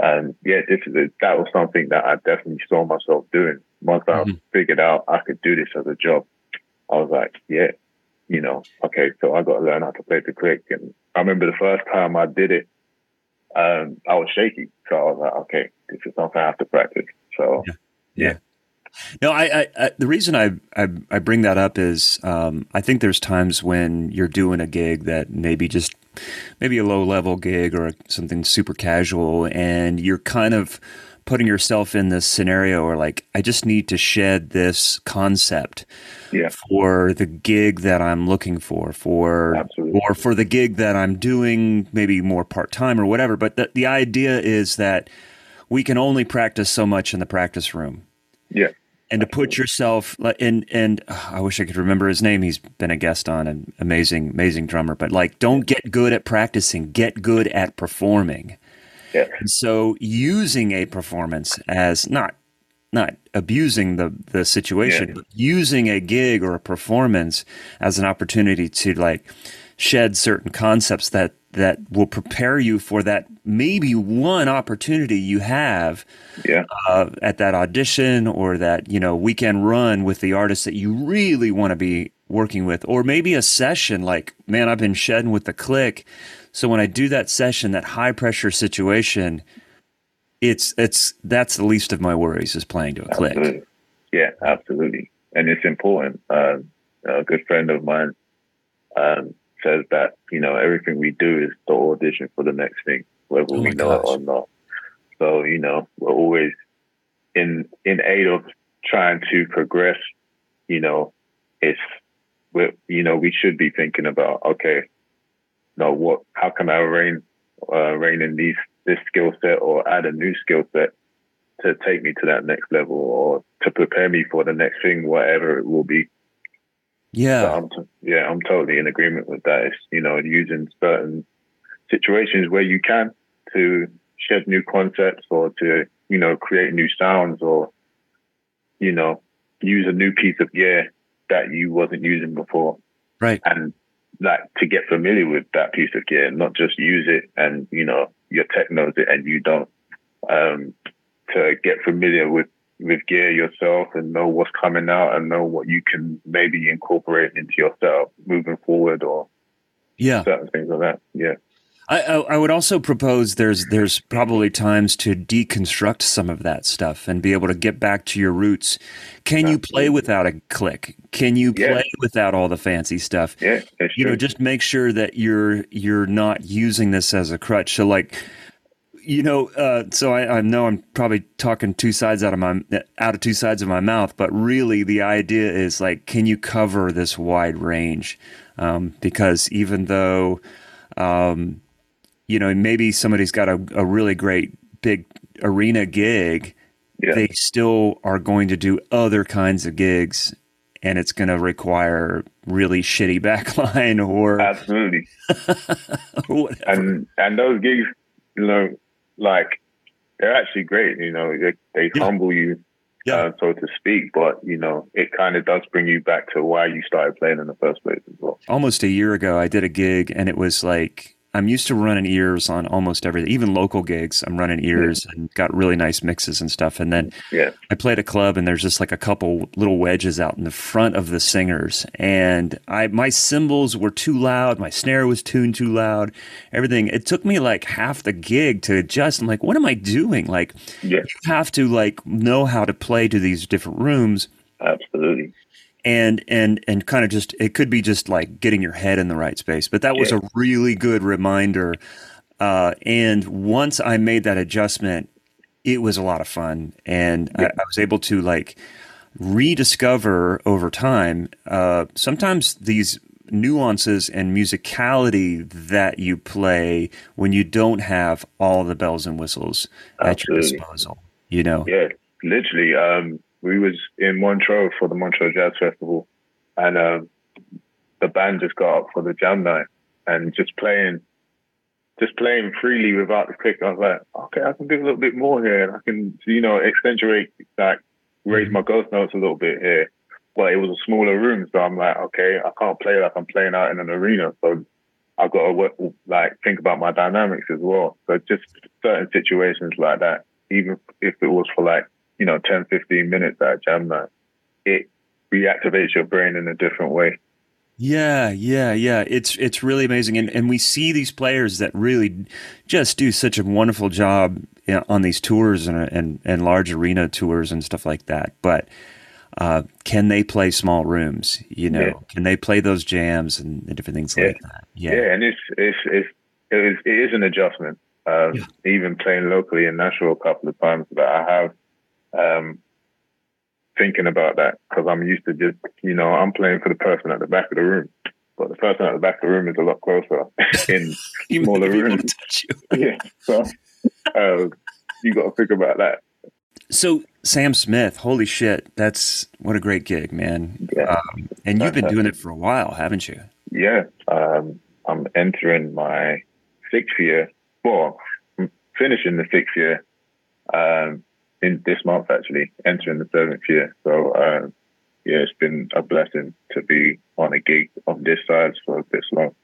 And yeah, this is a, that was something that I definitely saw myself doing. Once mm-hmm. I figured out I could do this as a job, I was like, yeah, you know, okay, so I got to learn how to play to click. And I remember the first time I did it, um, I was shaky. So I was like, okay, this is something I have to practice. So yeah. yeah. No, I, I, I, the reason I, I, I bring that up is um, I think there's times when you're doing a gig that maybe just maybe a low level gig or something super casual, and you're kind of putting yourself in this scenario where like I just need to shed this concept yeah. for the gig that I'm looking for, for Absolutely. or for the gig that I'm doing, maybe more part time or whatever. But the, the idea is that we can only practice so much in the practice room. Yeah and to put yourself in and uh, I wish I could remember his name. He's been a guest on an amazing, amazing drummer. But like, don't get good at practicing. Get good at performing. Yeah. And so using a performance as not not abusing the the situation, yeah. but using a gig or a performance as an opportunity to like shed certain concepts that that will prepare you for that maybe one opportunity you have yeah. uh, at that audition or that you know weekend run with the artist that you really want to be working with. Or maybe a session like man i've been shedding with the click. So when i do that session that high pressure situation it's it's that's the least of my worries is playing to a absolutely. click yeah absolutely. And it's important. Uh, a good friend of mine um, says that you know everything we do is the audition for the next thing, whether oh we know gosh. it or not. So you know we're always in in aid of trying to progress. You know, it's we you know we should be thinking about okay, no, what how can I rein uh, rein in these this skill set or add a new skill set to take me to that next level or to prepare me for the next thing, whatever it will be. Yeah. So I'm t- yeah, I'm totally in agreement with that. It's, you know, using certain situations where you can to shed new concepts or to, you know, create new sounds or, you know, use a new piece of gear that you wasn't using before. Right. And like to get familiar with that piece of gear, not just use it and, you know, your tech knows it and you don't. Um, to get familiar with with gear yourself and know what's coming out and know what you can maybe incorporate into yourself moving forward or yeah certain things like that. Yeah. I, I would also propose there's there's probably times to deconstruct some of that stuff and be able to get back to your roots. Can you play without a click? Can you play yeah. without all the fancy stuff? Yeah, you know, just make sure that you're you're not using this as a crutch. So like you know, uh, so I, I, know I'm probably talking two sides out of my out of two sides of my mouth, but really the idea is like, can you cover this wide range? Um, because even though, um, you know, maybe somebody's got a, a really great big arena gig, yeah. they still are going to do other kinds of gigs and it's going to require really shitty *laughs* backline or absolutely *laughs* or and and those gigs you know like they're actually great you know they, they yeah. humble you yeah. Uh, so to speak but you know it kind of does bring you back to why you started playing in the first place as well almost a year ago i did a gig and it was like I'm used to running ears on almost everything, even local gigs. I'm running ears yeah. and got really nice mixes and stuff. And then yeah. I played a club and there's just like a couple little wedges out in the front of the singers. And I my cymbals were too loud, my snare was tuned too loud, everything. It took me like half the gig to adjust. I'm like, what am I doing? Like yeah. you have to like know how to play to these different rooms. Absolutely and and and kind of just it could be just like getting your head in the right space but that was yeah. a really good reminder uh, and once i made that adjustment it was a lot of fun and yeah. I, I, was able to like rediscover over time uh, sometimes these nuances and musicality that you play when you don't have all the bells and whistles Absolutely. at your disposal you know yeah literally um we was in Montreux for the Montreux Jazz Festival, and um, the band just got up for the jam night and just playing, just playing freely without the pick. I was like, okay, I can do a little bit more here, and I can, you know, accentuate, like raise my ghost notes a little bit here. But it was a smaller room, so I'm like, okay, I can't play like I'm playing out in an arena, so I've got to work, like think about my dynamics as well. So just certain situations like that, even if it was for like you know, 10, 15 minutes at jam night, it reactivates your brain in a different way. Yeah, yeah, yeah. It's it's really amazing, and and we see these players that really just do such a wonderful job on these tours and and and large arena tours and stuff like that. But uh, can they play small rooms? You know, yeah. can they play those jams and different things yeah. like that? Yeah, yeah, and it's it's it's it is, it is an adjustment. Uh. Even playing locally in Nashville a couple of times, but I have um, thinking about that because I'm used to just, you know, I'm playing for the person at the back of the room, but the person at the back of the room is a lot closer *laughs* in smaller rooms. *laughs* yeah, so uh, you got to think about that. So Sam Smith, holy shit, that's what a great gig, man! Yeah. Um, and you've been doing it for a while, haven't you? Yeah, um, I'm entering my sixth year. Well, I'm finishing the sixth year. Um, in this month actually entering the seventh year. So uh, yeah, it's been a blessing to be on a gig of this size for this long.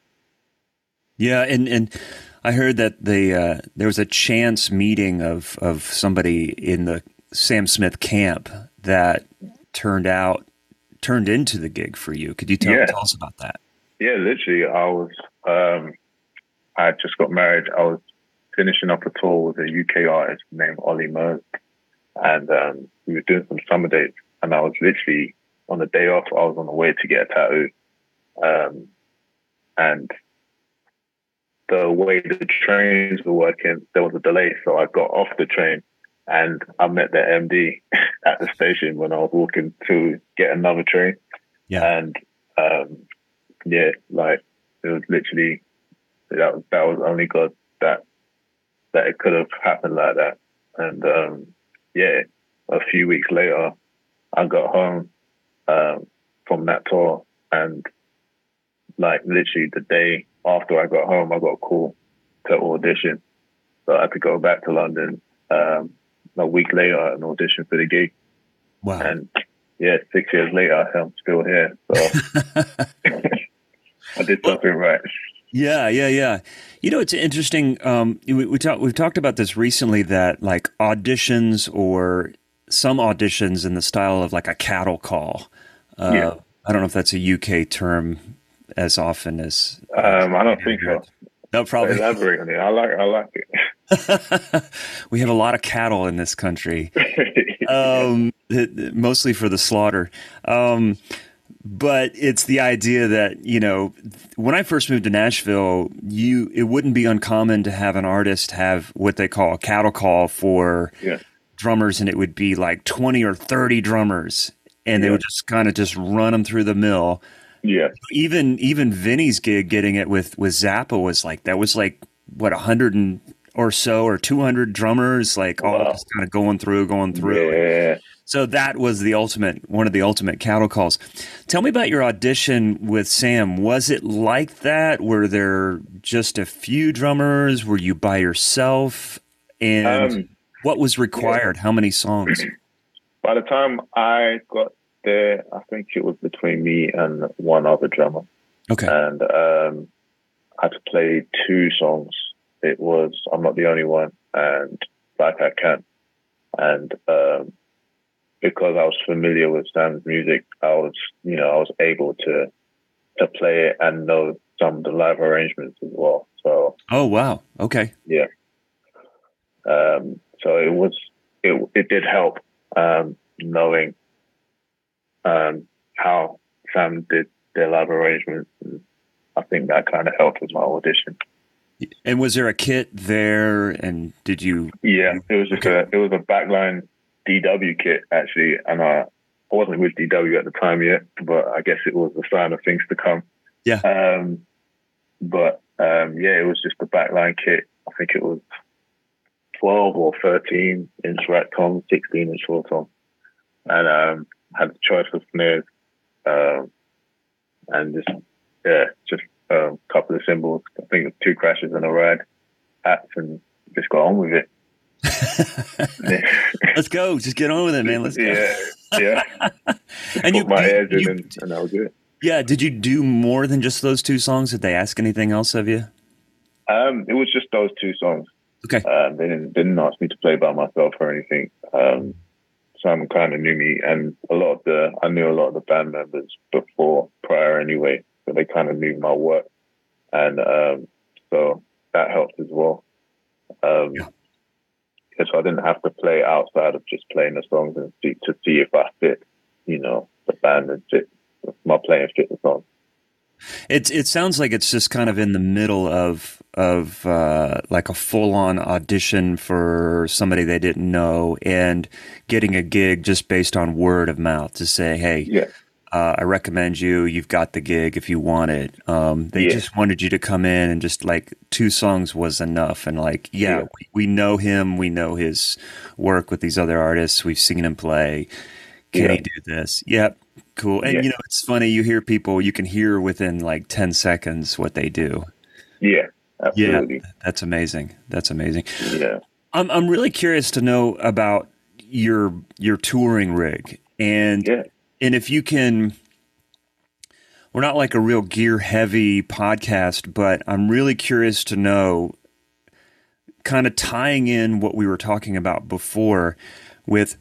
Yeah, and and I heard that the uh, there was a chance meeting of of somebody in the Sam Smith camp that turned out turned into the gig for you. Could you tell, yeah. tell us about that? Yeah, literally, I was um, I just got married. I was finishing up a tour with a UK artist named Olly Murs and um, we were doing some summer dates, and I was literally on the day off. I was on the way to get a tattoo, um, and the way the trains were working, there was a delay, so I got off the train, and I met the MD *laughs* at the station when I was walking to get another train. Yeah, and um, yeah, like it was literally that was that was only God that that it could have happened like that, and um, yeah, a few weeks later, I got home um, from that tour, and like literally the day after I got home, I got a call to audition. So I had to go back to London um, a week later and audition for the gig. Wow. And yeah, six years later, I'm still here. So *laughs* *laughs* I did something right. Yeah, yeah, yeah. You know, it's interesting. Um, we, we talk, we've talked about this recently that like auditions or some auditions in the style of like a cattle call. Uh, yeah. I don't know if that's a UK term as often as. Um, I don't think so. No, probably. Elaborate on it. I like. I like it. *laughs* we have a lot of cattle in this country, *laughs* um, mostly for the slaughter. Um, but it's the idea that you know when i first moved to nashville you it wouldn't be uncommon to have an artist have what they call a cattle call for yeah. drummers and it would be like 20 or 30 drummers and yeah. they would just kind of just run them through the mill yeah even even Vinnie's gig getting it with with zappa was like that was like what 100 and or so or 200 drummers like wow. all just kind of going through going through yeah so that was the ultimate, one of the ultimate cattle calls. Tell me about your audition with Sam. Was it like that? Were there just a few drummers? Were you by yourself? And um, what was required? Yeah. How many songs? *clears throat* By the time I got there, I think it was between me and one other drummer. Okay. And um, I had to play two songs. It was I'm Not the Only One and Like I Can. And um, because I was familiar with Sam's music, I was, you know, I was able to to play it and know some of the live arrangements as well. So. Oh wow! Okay. Yeah. Um, so it was it it did help um, knowing um, how Sam did their live arrangements. And I think that kind of helped with my audition. And was there a kit there? And did you? Yeah, it was just okay. a it was a backline DW kit actually, and I, I wasn't with DW at the time yet, but I guess it was a sign of things to come. Yeah. Um, but um, yeah, it was just the backline kit. I think it was 12 or 13 inch rack tom, 16 inch short tom, and um, had the choice of snares, um, and just yeah, just a couple of cymbals. I think two crashes and a ride, hats, and just got on with it. *laughs* Let's go. Just get on with it, man. Let's go. Yeah, yeah. *laughs* and you, my you, you, and, and that was it. Yeah. Did you do more than just those two songs? Did they ask anything else of you? Um, it was just those two songs. Okay. Um, they didn't didn't ask me to play by myself or anything. Um, Simon kind of knew me, and a lot of the I knew a lot of the band members before prior anyway, so they kind of knew my work, and um, so that helped as well. Um, yeah so I didn't have to play outside of just playing the songs and see to see if I fit, you know, the band and fit my playing fit the song. It it sounds like it's just kind of in the middle of of uh, like a full on audition for somebody they didn't know and getting a gig just based on word of mouth to say, hey, yeah uh, I recommend you. You've got the gig if you want it. Um, they yeah. just wanted you to come in and just like two songs was enough. And like, yeah, yeah. We, we, know him. We know his work with these other artists. We've seen him play. Can yeah. he do this? Yep. Cool. And you know, it's funny. You hear people, you can hear within like 10 seconds what they do. Yeah. Absolutely. Yeah. That's amazing. That's amazing. Yeah. I'm, I'm really curious to know about your, your touring rig and, and if you can we're not like a real gear heavy podcast, but I'm really curious to know kind of tying in what we were talking about before with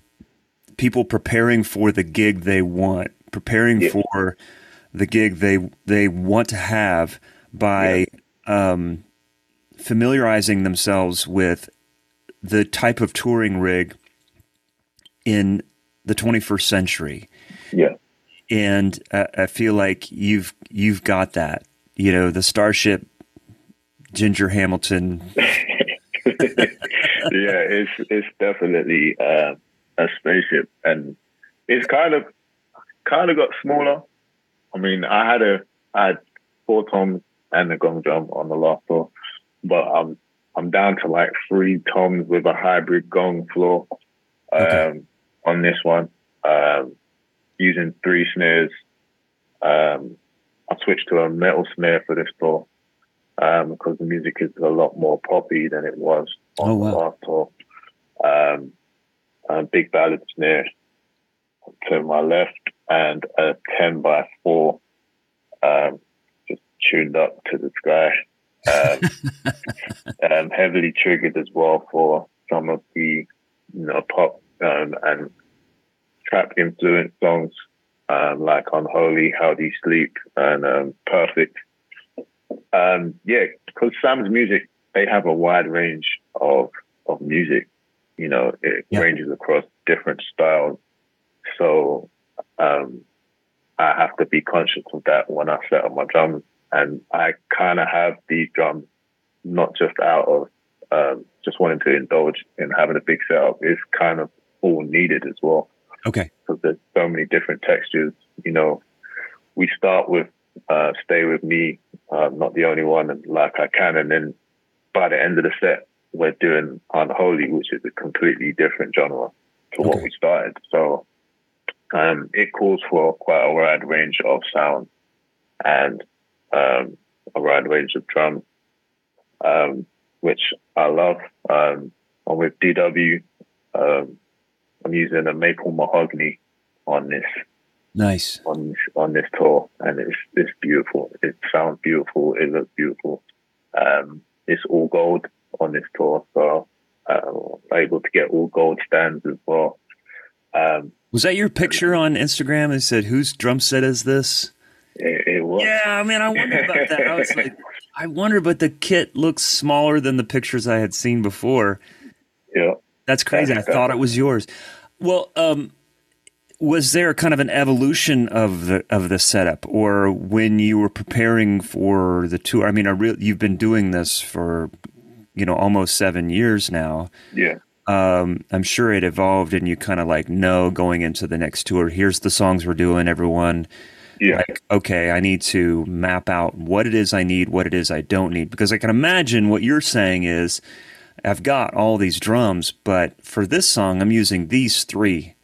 people preparing for the gig they want, preparing yeah. for the gig they they want to have by yeah. um, familiarizing themselves with the type of touring rig in the 21st century. And uh, I feel like you've you've got that. You know, the Starship Ginger Hamilton. *laughs* yeah, it's it's definitely uh, a spaceship, and it's kind of kind of got smaller. I mean, I had a I had four toms and a gong drum on the last floor, but I'm I'm down to like three toms with a hybrid gong floor um, okay. on this one. Um, using three snares. Um, I switched to a metal snare for this tour um, because the music is a lot more poppy than it was on oh, wow. the last tour. Um, a big ballad snare to my left and a 10 by 4 um, just tuned up to the sky. Um, *laughs* um, heavily triggered as well for some of the you know pop um, and trap influence songs um, like Unholy, How Do You Sleep, and um, Perfect. Um, yeah, because Sam's music, they have a wide range of of music. You know, it yeah. ranges across different styles. So um, I have to be conscious of that when I set up my drums. And I kind of have these drums not just out of um, just wanting to indulge in having a big setup. It's kind of all needed as well. Okay. Because there's so many different textures. You know, we start with uh, Stay With Me, uh, not the only one, and like I can. And then by the end of the set, we're doing Unholy, which is a completely different genre to okay. what we started. So um, it calls for quite a wide range of sound and um, a wide range of drums, um, which I love. Um, I'm with DW. I'm using a maple mahogany on this. Nice on on this tour, and it's it's beautiful. It sounds beautiful. It looks beautiful. Um, it's all gold on this tour, so uh, able to get all gold stands as well. Um, was that your picture on Instagram? It said, "Whose drum set is this?" It, it was. Yeah, I mean, I wonder about that. I was like, I wonder, but the kit looks smaller than the pictures I had seen before. Yeah, that's crazy. I thought it was yours. Well, um, was there kind of an evolution of the of the setup, or when you were preparing for the tour? I mean, I re- you've been doing this for you know almost seven years now. Yeah um, I'm sure it evolved and you kind of like know going into the next tour, here's the songs we're doing, everyone. Yeah. Like, okay, I need to map out what it is I need, what it is I don't need. Because I can imagine what you're saying is I've got all these drums, but for this song, I'm using these three.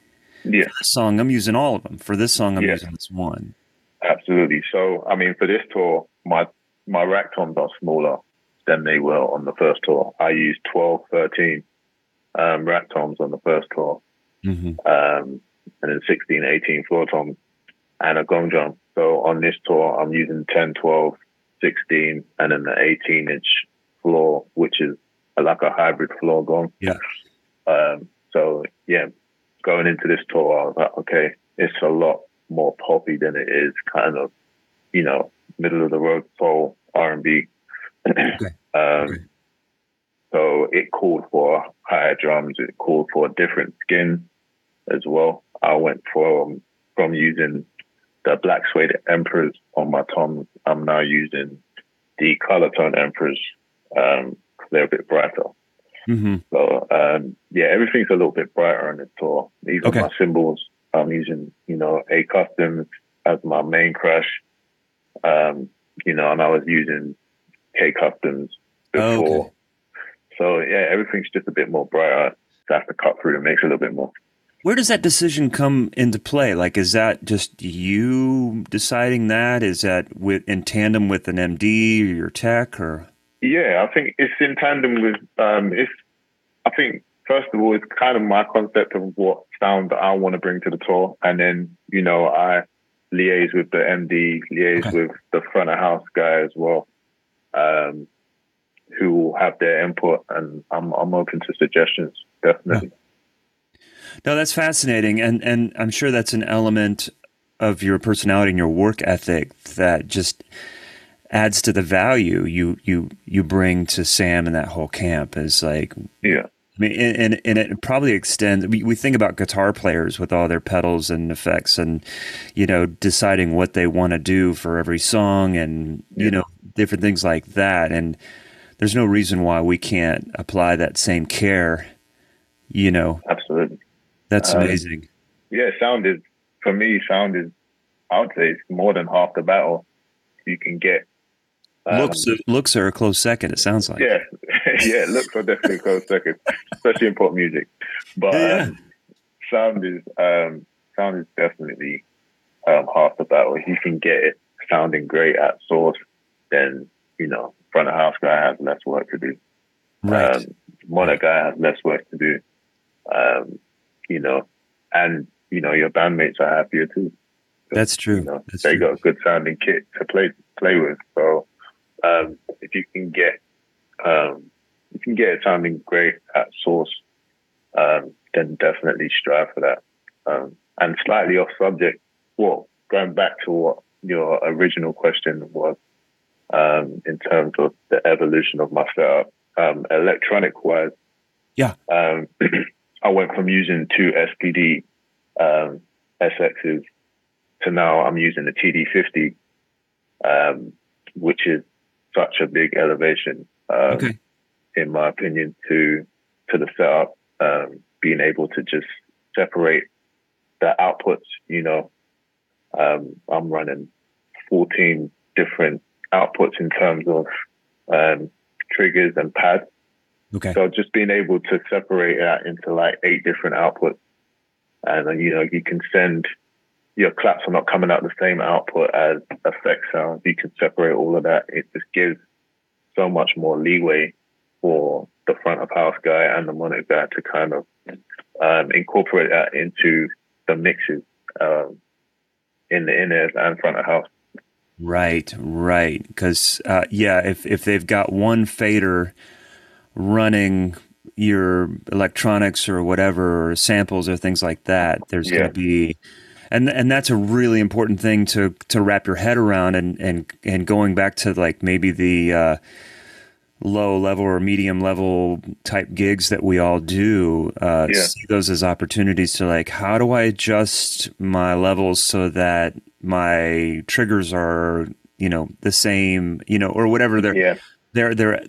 Yeah. For this song, I'm using all of them. For this song, I'm yeah. using this one. Absolutely. So, I mean, for this tour, my my rack toms are smaller than they were on the first tour. I used 12, 13 um, rack toms on the first tour, mm-hmm. um, and then 16, 18 floor toms, and a gong drum. So on this tour, I'm using 10, 12, 16, and then the 18 inch floor, which is like a hybrid floor gong. Yeah. Um, so yeah, going into this tour, I was like, okay, it's a lot more poppy than it is kind of, you know, middle of the road soul R and B. *clears throat* Um. So it called for higher drums. It called for a different skin as well. I went from from using the black suede emperors on my toms. I'm now using the color tone emperors. Um, they're a bit brighter. Mm-hmm. So um, yeah, everything's a little bit brighter on the tour. These okay. are my cymbals. I'm using you know a customs as my main crash. Um, you know, and I was using K customs before. Oh, okay. So yeah, everything's just a bit more brighter. I Have to cut through and makes it a little bit more. Where does that decision come into play? Like, is that just you deciding that? Is that with in tandem with an MD or your tech, or? Yeah, I think it's in tandem with. Um, it's. I think first of all, it's kind of my concept of what sound I want to bring to the tour, and then you know I liaise with the MD, liaise okay. with the front of house guy as well. Um, who will have their input, and I'm I'm open to suggestions definitely. No, that's fascinating, and and I'm sure that's an element of your personality and your work ethic that just adds to the value you you you bring to Sam and that whole camp. Is like yeah. I mean, and, and it probably extends. We, we think about guitar players with all their pedals and effects, and you know, deciding what they want to do for every song, and you know, different things like that. And there's no reason why we can't apply that same care. You know, absolutely. That's um, amazing. Yeah, sound is for me. Sound is, I would say, it's more than half the battle. You can get um, looks. Looks are a close second. It sounds like. Yeah, *laughs* yeah. Looks are definitely a close second, especially in pop music. But yeah. um, sound is um, sound is definitely um, half the battle. If you can get it sounding great at source, then you know front of house guy has less work to do. Right. Um, Mono guy has less work to do. Um, you know, and you know your bandmates are happier too. That's true. You know, That's they true. got a good sounding kit to play play with. So um, if you can get um, you can get it sounding great at source, um, then definitely strive for that. Um, and slightly off subject, well, going back to what your original question was, um, in terms of the evolution of my setup. Um, electronic wise, yeah, um, *clears throat* I went from using two SPD um, SXs to now I'm using the TD50, um, which is such a big elevation, um, okay. in my opinion, to to the setup. Um, being able to just separate the outputs, you know, um, I'm running 14 different outputs in terms of um, triggers and pads. Okay. So just being able to separate that into like eight different outputs, and then, you know you can send your claps are not coming out the same output as effect sounds. You can separate all of that. It just gives so much more leeway for the front of house guy and the monitor guy to kind of um, incorporate that into the mixes um, in the in and front of house. Right, right. Because uh, yeah, if if they've got one fader running your electronics or whatever or samples or things like that, there's yeah. going to be and and that's a really important thing to to wrap your head around and and and going back to like maybe the uh, low level or medium level type gigs that we all do uh, yeah. see those as opportunities to like how do I adjust my levels so that my triggers are you know the same you know or whatever they're yeah. they're they're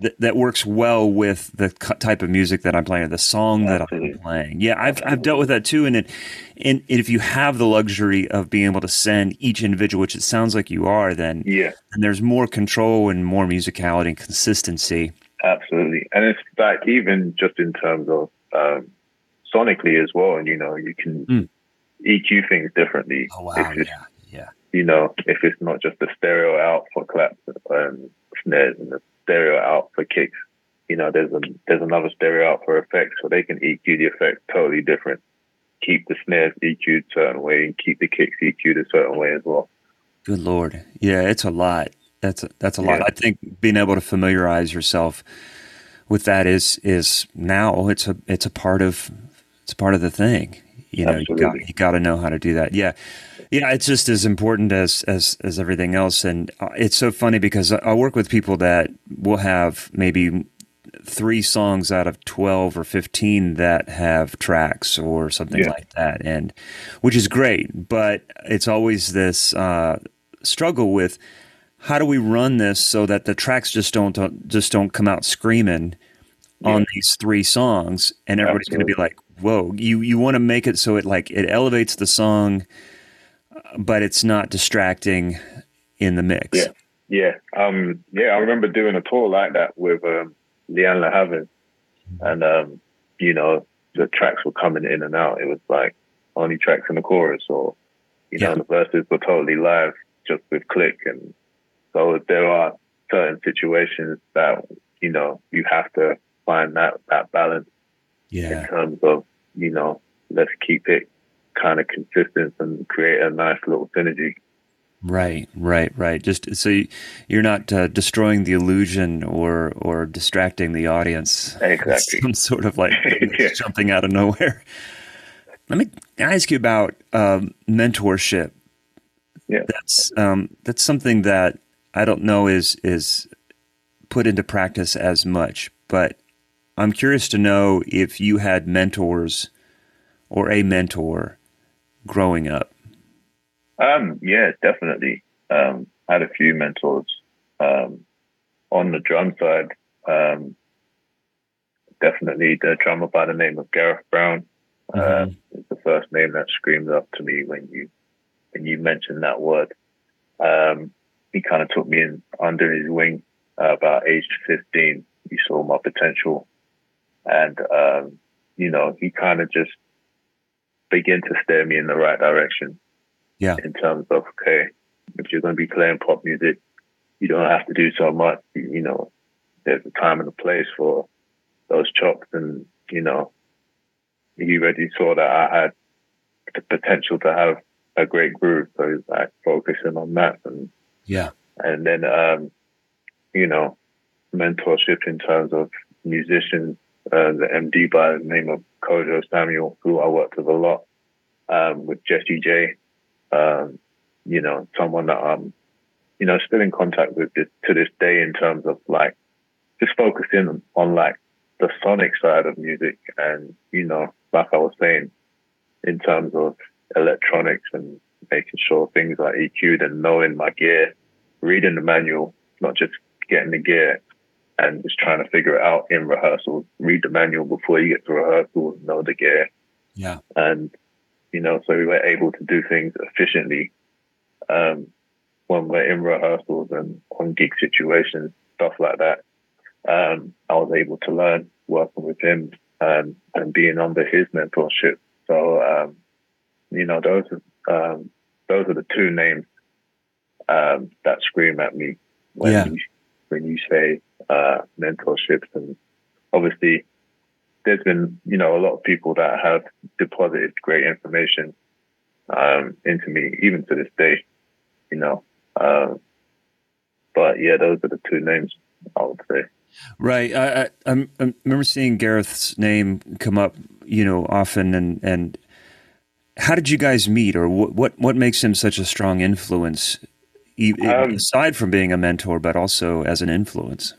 th- that works well with the type of music that I'm playing, or the song Absolutely. that I'm playing. Yeah, I've I've dealt with that too. And it, and if you have the luxury of being able to send each individual, which it sounds like you are, then yeah, and there's more control and more musicality and consistency. Absolutely, and it's like even just in terms of um, sonically as well. And you know, you can mm. EQ things differently. Oh wow! yeah, yeah. You know, if it's not just a stereo out for claps and snares and the stereo out for kicks. You know, there's a there's another stereo out for effects, so they can EQ the effect totally different. Keep the snares EQ'd a certain way and keep the kicks EQ'd a certain way as well. Good lord, yeah, it's a lot. That's a, that's a lot. I think being able to familiarize yourself with that is is now it's a it's a part of it's part of the thing. You know, Absolutely. you got you got to know how to do that. Yeah, yeah, it's just as important as as as everything else, and uh, it's so funny because I work with people that will have maybe three songs out of 12 or 15 that have tracks or something yeah. like that and which is great but it's always this uh, struggle with how do we run this so that the tracks just don't, don't just don't come out screaming yeah. on these three songs and everybody's going to be like whoa you you want to make it so it like it elevates the song but it's not distracting in the mix. Yeah, yeah, um, yeah. I remember doing a tour like that with um, Lianne La and um, you know the tracks were coming in and out. It was like only tracks in the chorus, or you know the verses were totally live just with click, and so there are certain situations that you know you have to find that that balance yeah. in terms of you know let's keep it kind of consistent and create a nice little synergy. Right, right, right. Just so you're not uh, destroying the illusion or or distracting the audience. Exactly. *laughs* Some sort of like *laughs* yeah. jumping out of nowhere. Let me ask you about um, mentorship. Yeah, that's um, that's something that I don't know is is put into practice as much, but I'm curious to know if you had mentors or a mentor growing up? Um, yeah, definitely. Um, I had a few mentors um, on the drum side. Um, definitely the drummer by the name of Gareth Brown mm-hmm. uh, is the first name that screamed up to me when you when you mentioned that word. Um, he kind of took me in under his wing uh, about age 15. He saw my potential, and um, you know, he kind of just begin to steer me in the right direction. Yeah. In terms of, okay, if you're going to be playing pop music, you don't have to do so much. You, you know, there's a time and a place for those chops. And, you know, he already saw that I had the potential to have a great groove. So he's like focusing on that. And, yeah. And then, um, you know, mentorship in terms of musicians uh, the MD by the name of Kojo Samuel, who I worked with a lot, um, with Jessie J. Um, you know, someone that I'm, you know, still in contact with this, to this day in terms of like just focusing on like the sonic side of music and, you know, like I was saying, in terms of electronics and making sure things are EQ'd and knowing my gear, reading the manual, not just getting the gear and just trying to figure it out in rehearsal. Read the manual before you get to rehearsal, know the gear. Yeah. And, you know, so we were able to do things efficiently um, when we're in rehearsals and on gig situations, stuff like that. Um, I was able to learn working with him and, and being under his mentorship. So, um, you know, those are, um, those are the two names um, that scream at me when yeah. When you say uh, mentorships, and obviously there's been you know a lot of people that have deposited great information um, into me, even to this day, you know. Um, but yeah, those are the two names I would say. Right. I, I, I remember seeing Gareth's name come up, you know, often, and and how did you guys meet, or what what, what makes him such a strong influence, um, aside from being a mentor, but also as an influence?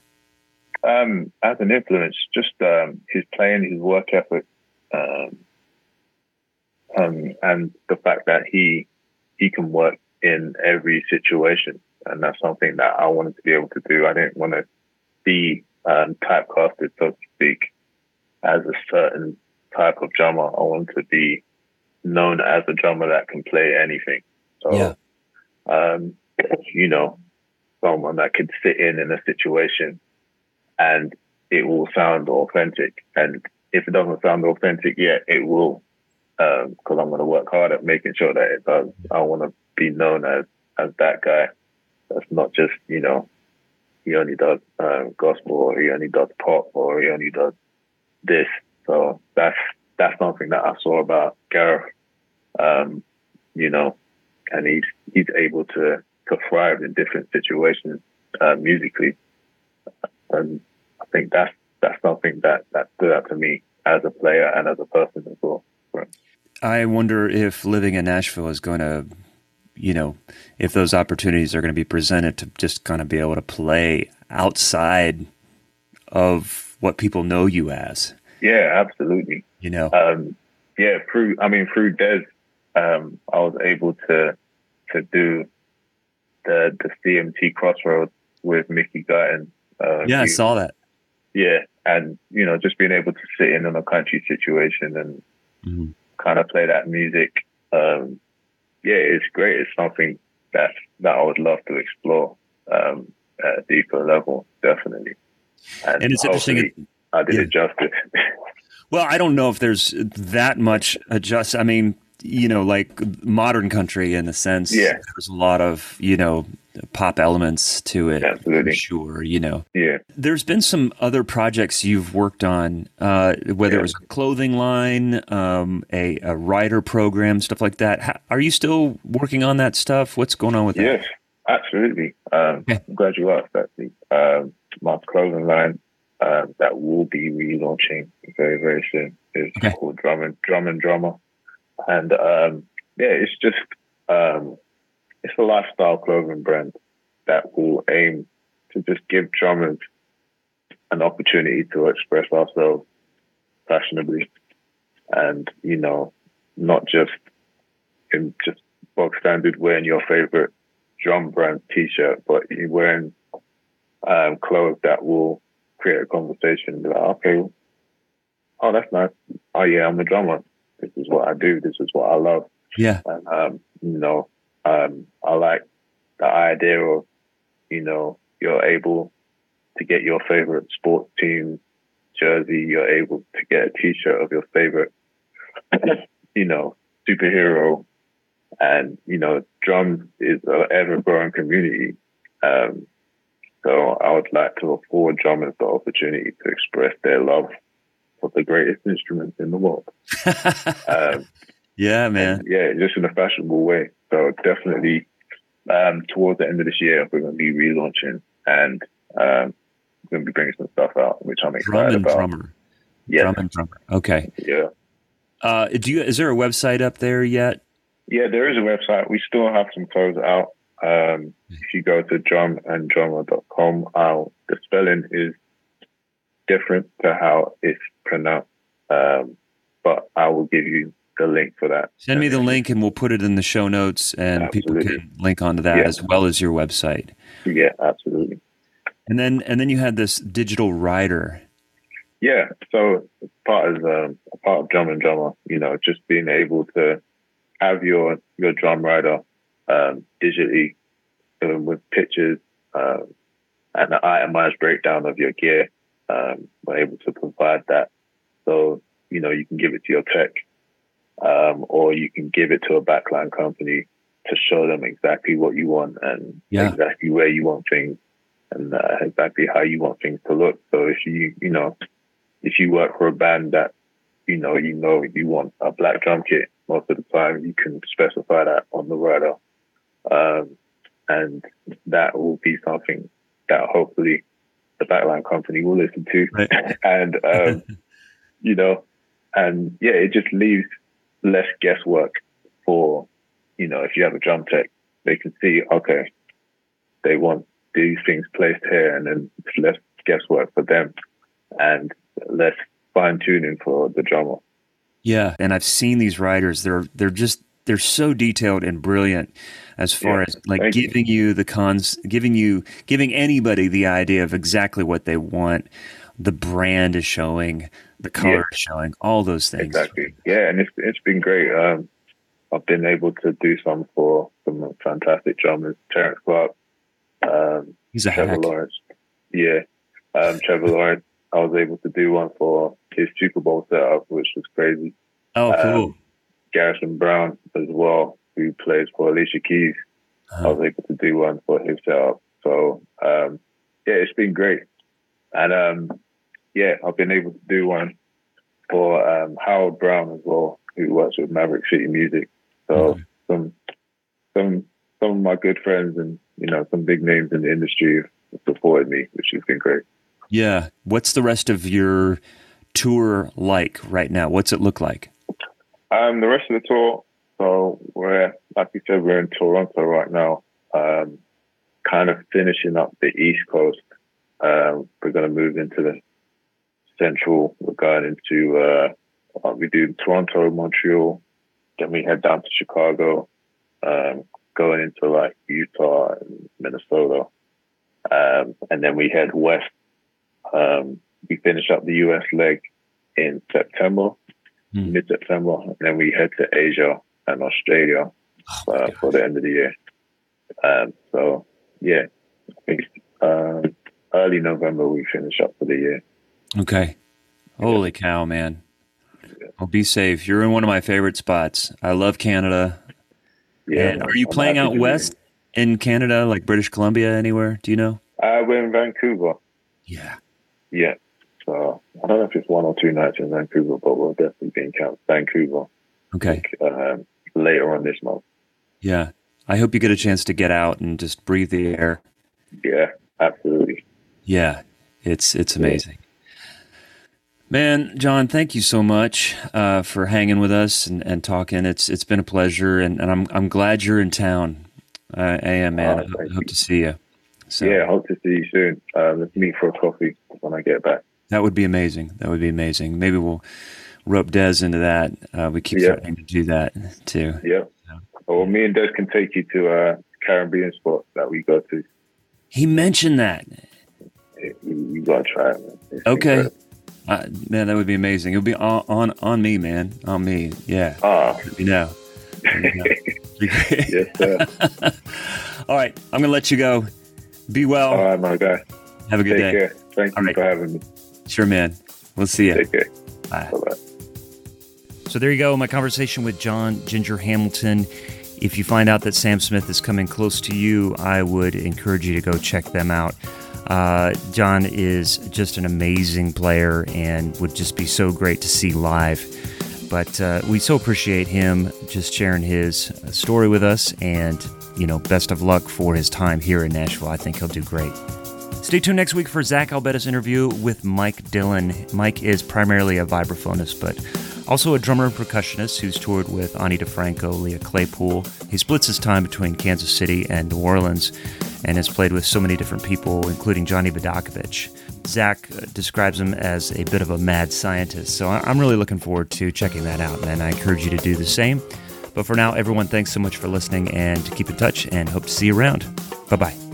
Um, as an influence, just um, his playing, his work ethic, um, um, and the fact that he he can work in every situation, and that's something that I wanted to be able to do. I didn't want to be um, typecasted, so to speak, as a certain type of drummer. I wanted to be known as a drummer that can play anything. So, yeah. um, *laughs* you know, someone that could sit in in a situation and it will sound authentic. And if it doesn't sound authentic yet, it will, because um, I'm going to work hard at making sure that it does. I want to be known as as that guy. That's not just you know he only does uh, gospel or he only does pop or he only does this. So that's that's something that I saw about Gareth. Um, you know, and he's he's able to to thrive in different situations uh, musically, and I think that's that's something that that stood out to me as a player and as a person as well. I wonder if living in Nashville is going to you know, if those opportunities are going to be presented to just kind of be able to play outside of what people know you as. Yeah, absolutely. You know, um, yeah, through, I mean, through Des, um, I was able to, to do the, the CMT crossroads with Mickey Guyton. Uh, yeah, I saw that. Yeah. And, you know, just being able to sit in on a country situation and mm-hmm. kind of play that music, um, yeah, it's great. It's something that that I would love to explore um, at a deeper level, definitely. And, and it's interesting. I did yeah. it justice. *laughs* well, I don't know if there's that much adjust. I mean, you know, like modern country in a sense. Yeah. There's a lot of, you know, pop elements to it. Absolutely. sure, you know. Yeah. There's been some other projects you've worked on, uh, whether yeah. it was a clothing line, um, a, a writer program, stuff like that. How, are you still working on that stuff? What's going on with yes, that? Yes, absolutely. Um, I'm glad you asked, actually. Um, my clothing line uh, that will be relaunching very, very soon is okay. called Drum and, Drum and Drummer. And um, yeah, it's just um, it's a lifestyle clothing brand that will aim to just give drummers an opportunity to express ourselves fashionably, and you know, not just in just bog standard wearing your favorite drum brand T-shirt, but you wearing um, clothes that will create a conversation. Be like, okay, oh, that's nice. Oh yeah, I'm a drummer this is what I do. This is what I love. Yeah. And, um, you know, um, I like the idea of, you know, you're able to get your favorite sports team jersey. You're able to get a t-shirt of your favorite, *coughs* you know, superhero. And, you know, drums is an ever growing community. Um, so I would like to afford drummers the opportunity to express their love of the greatest instruments in the world. *laughs* um, yeah, man. Yeah, just in a fashionable way. So definitely, um, towards the end of this year, we're going to be relaunching and um, we're going to be bringing some stuff out, which I'm excited Drum and about. drummer. Yeah. Drum and drummer. Okay. Yeah. Uh, do you? Is there a website up there yet? Yeah, there is a website. We still have some clothes out. Um, if you go to drumanddrummer.com, I'll, the spelling is different to how it's pronounced. Um, but I will give you the link for that. Send me the link, and we'll put it in the show notes, and absolutely. people can link onto that yeah. as well as your website. Yeah, absolutely. And then and then you had this digital rider. Yeah, so part of um, part of drum and drummer, you know, just being able to have your your drum rider um, digitally um, with pictures uh, and an itemized breakdown of your gear. Um, we're able to provide that, so you know you can give it to your tech, um, or you can give it to a backline company to show them exactly what you want and yeah. exactly where you want things and uh, exactly how you want things to look. So if you you know if you work for a band that you know you know you want a black drum kit most of the time, you can specify that on the rider, um, and that will be something that hopefully the backline company will listen to, right. *laughs* and um, *laughs* you know, and yeah, it just leaves less guesswork for you know if you have a drum tech, they can see okay, they want these things placed here, and then it's less guesswork for them, and less fine tuning for the drummer. Yeah, and I've seen these writers, They're they're just they're so detailed and brilliant as far yeah, as like giving you. you the cons, giving you giving anybody the idea of exactly what they want. The brand is showing, the color yeah. is showing, all those things. Exactly. Yeah, and it's it's been great. Um, I've been able to do some for some fantastic drummers, Terrence Clark, um, He's a Trevor hack. Lawrence. Yeah, um, Trevor Lawrence. I was able to do one for his Super Bowl setup, which was crazy. Oh, cool. Um, Garrison Brown as well, who plays for Alicia Keys. Uh-huh. I was able to do one for his setup. So um, yeah, it's been great. And um, yeah, I've been able to do one for um, Howard Brown as well, who works with Maverick City Music. So mm-hmm. some some some of my good friends and you know some big names in the industry have supported me, which has been great. Yeah. What's the rest of your tour like right now? What's it look like? Um, the rest of the tour, so we're like you said, we're in Toronto right now. Um, kind of finishing up the East Coast. Um, we're going to move into the Central. We're going into uh, uh, we do Toronto, Montreal, then we head down to Chicago, um, going into like Utah and Minnesota, um, and then we head west um, we finish up the US leg in September, mm. mid September, and then we head to Asia and Australia oh uh, for the end of the year. Um, so, yeah, I think um, early November we finish up for the year. Okay. Holy yeah. cow, man. Well, be safe. You're in one of my favorite spots. I love Canada. Yeah. And are you I'm playing out west in Canada, like British Columbia, anywhere? Do you know? Uh, we're in Vancouver. Yeah Yeah. So I don't know if it's one or two nights in Vancouver, but we'll definitely be in Vancouver. Okay. Like, um, later on this month. Yeah. I hope you get a chance to get out and just breathe the air. Yeah, absolutely. Yeah, it's it's amazing. Man, Jon, thank you so much uh, for hanging with us and, and talking. It's it's been a pleasure, and, and I'm I'm glad you're in town. Uh, I am, man. Oh, I hope to see you. So, yeah, hope to see you soon. Um, let's meet for a coffee when I get back. That would be amazing. That would be amazing. Maybe we'll rope Des into that. Uh, we keep yeah. to do that too. Yeah. So. Well, me and Des can take you to a Caribbean spot that we go to. He mentioned that. You, you gotta try it. Man. It's okay. Uh, man, that would be amazing. It would be on, on on me, man. On me. Yeah. Ah. You know. *laughs* yes, sir. *laughs* All right. I'm gonna let you go. Be well. All right, my guy. Have a good Take day. Care. Thank All you right. for having me. Sure, man. We'll see you. Take care. Bye. Bye. So there you go. My conversation with Jon Ginger Hamilton. If you find out that Sam Smith is coming close to you, I would encourage you to go check them out. Uh, Jon is just an amazing player and would just be so great to see live. But uh, we so appreciate him just sharing his story with us and you know, best of luck for his time here in Nashville. I think he'll do great. Stay tuned next week for Zach Albetta's interview with Mike Dillon. Mike is primarily a vibraphonist, but also a drummer and percussionist who's toured with Ani DiFranco, Les Claypool. He splits his time between Kansas City and New Orleans and has played with so many different people, including Johnny Vidacovich. Zach uh, describes him as a bit of a mad scientist. So I'm really looking forward to checking that out, and I encourage you to do the same. But for now, everyone, thanks so much for listening and to keep in touch and hope to see you around. Bye bye.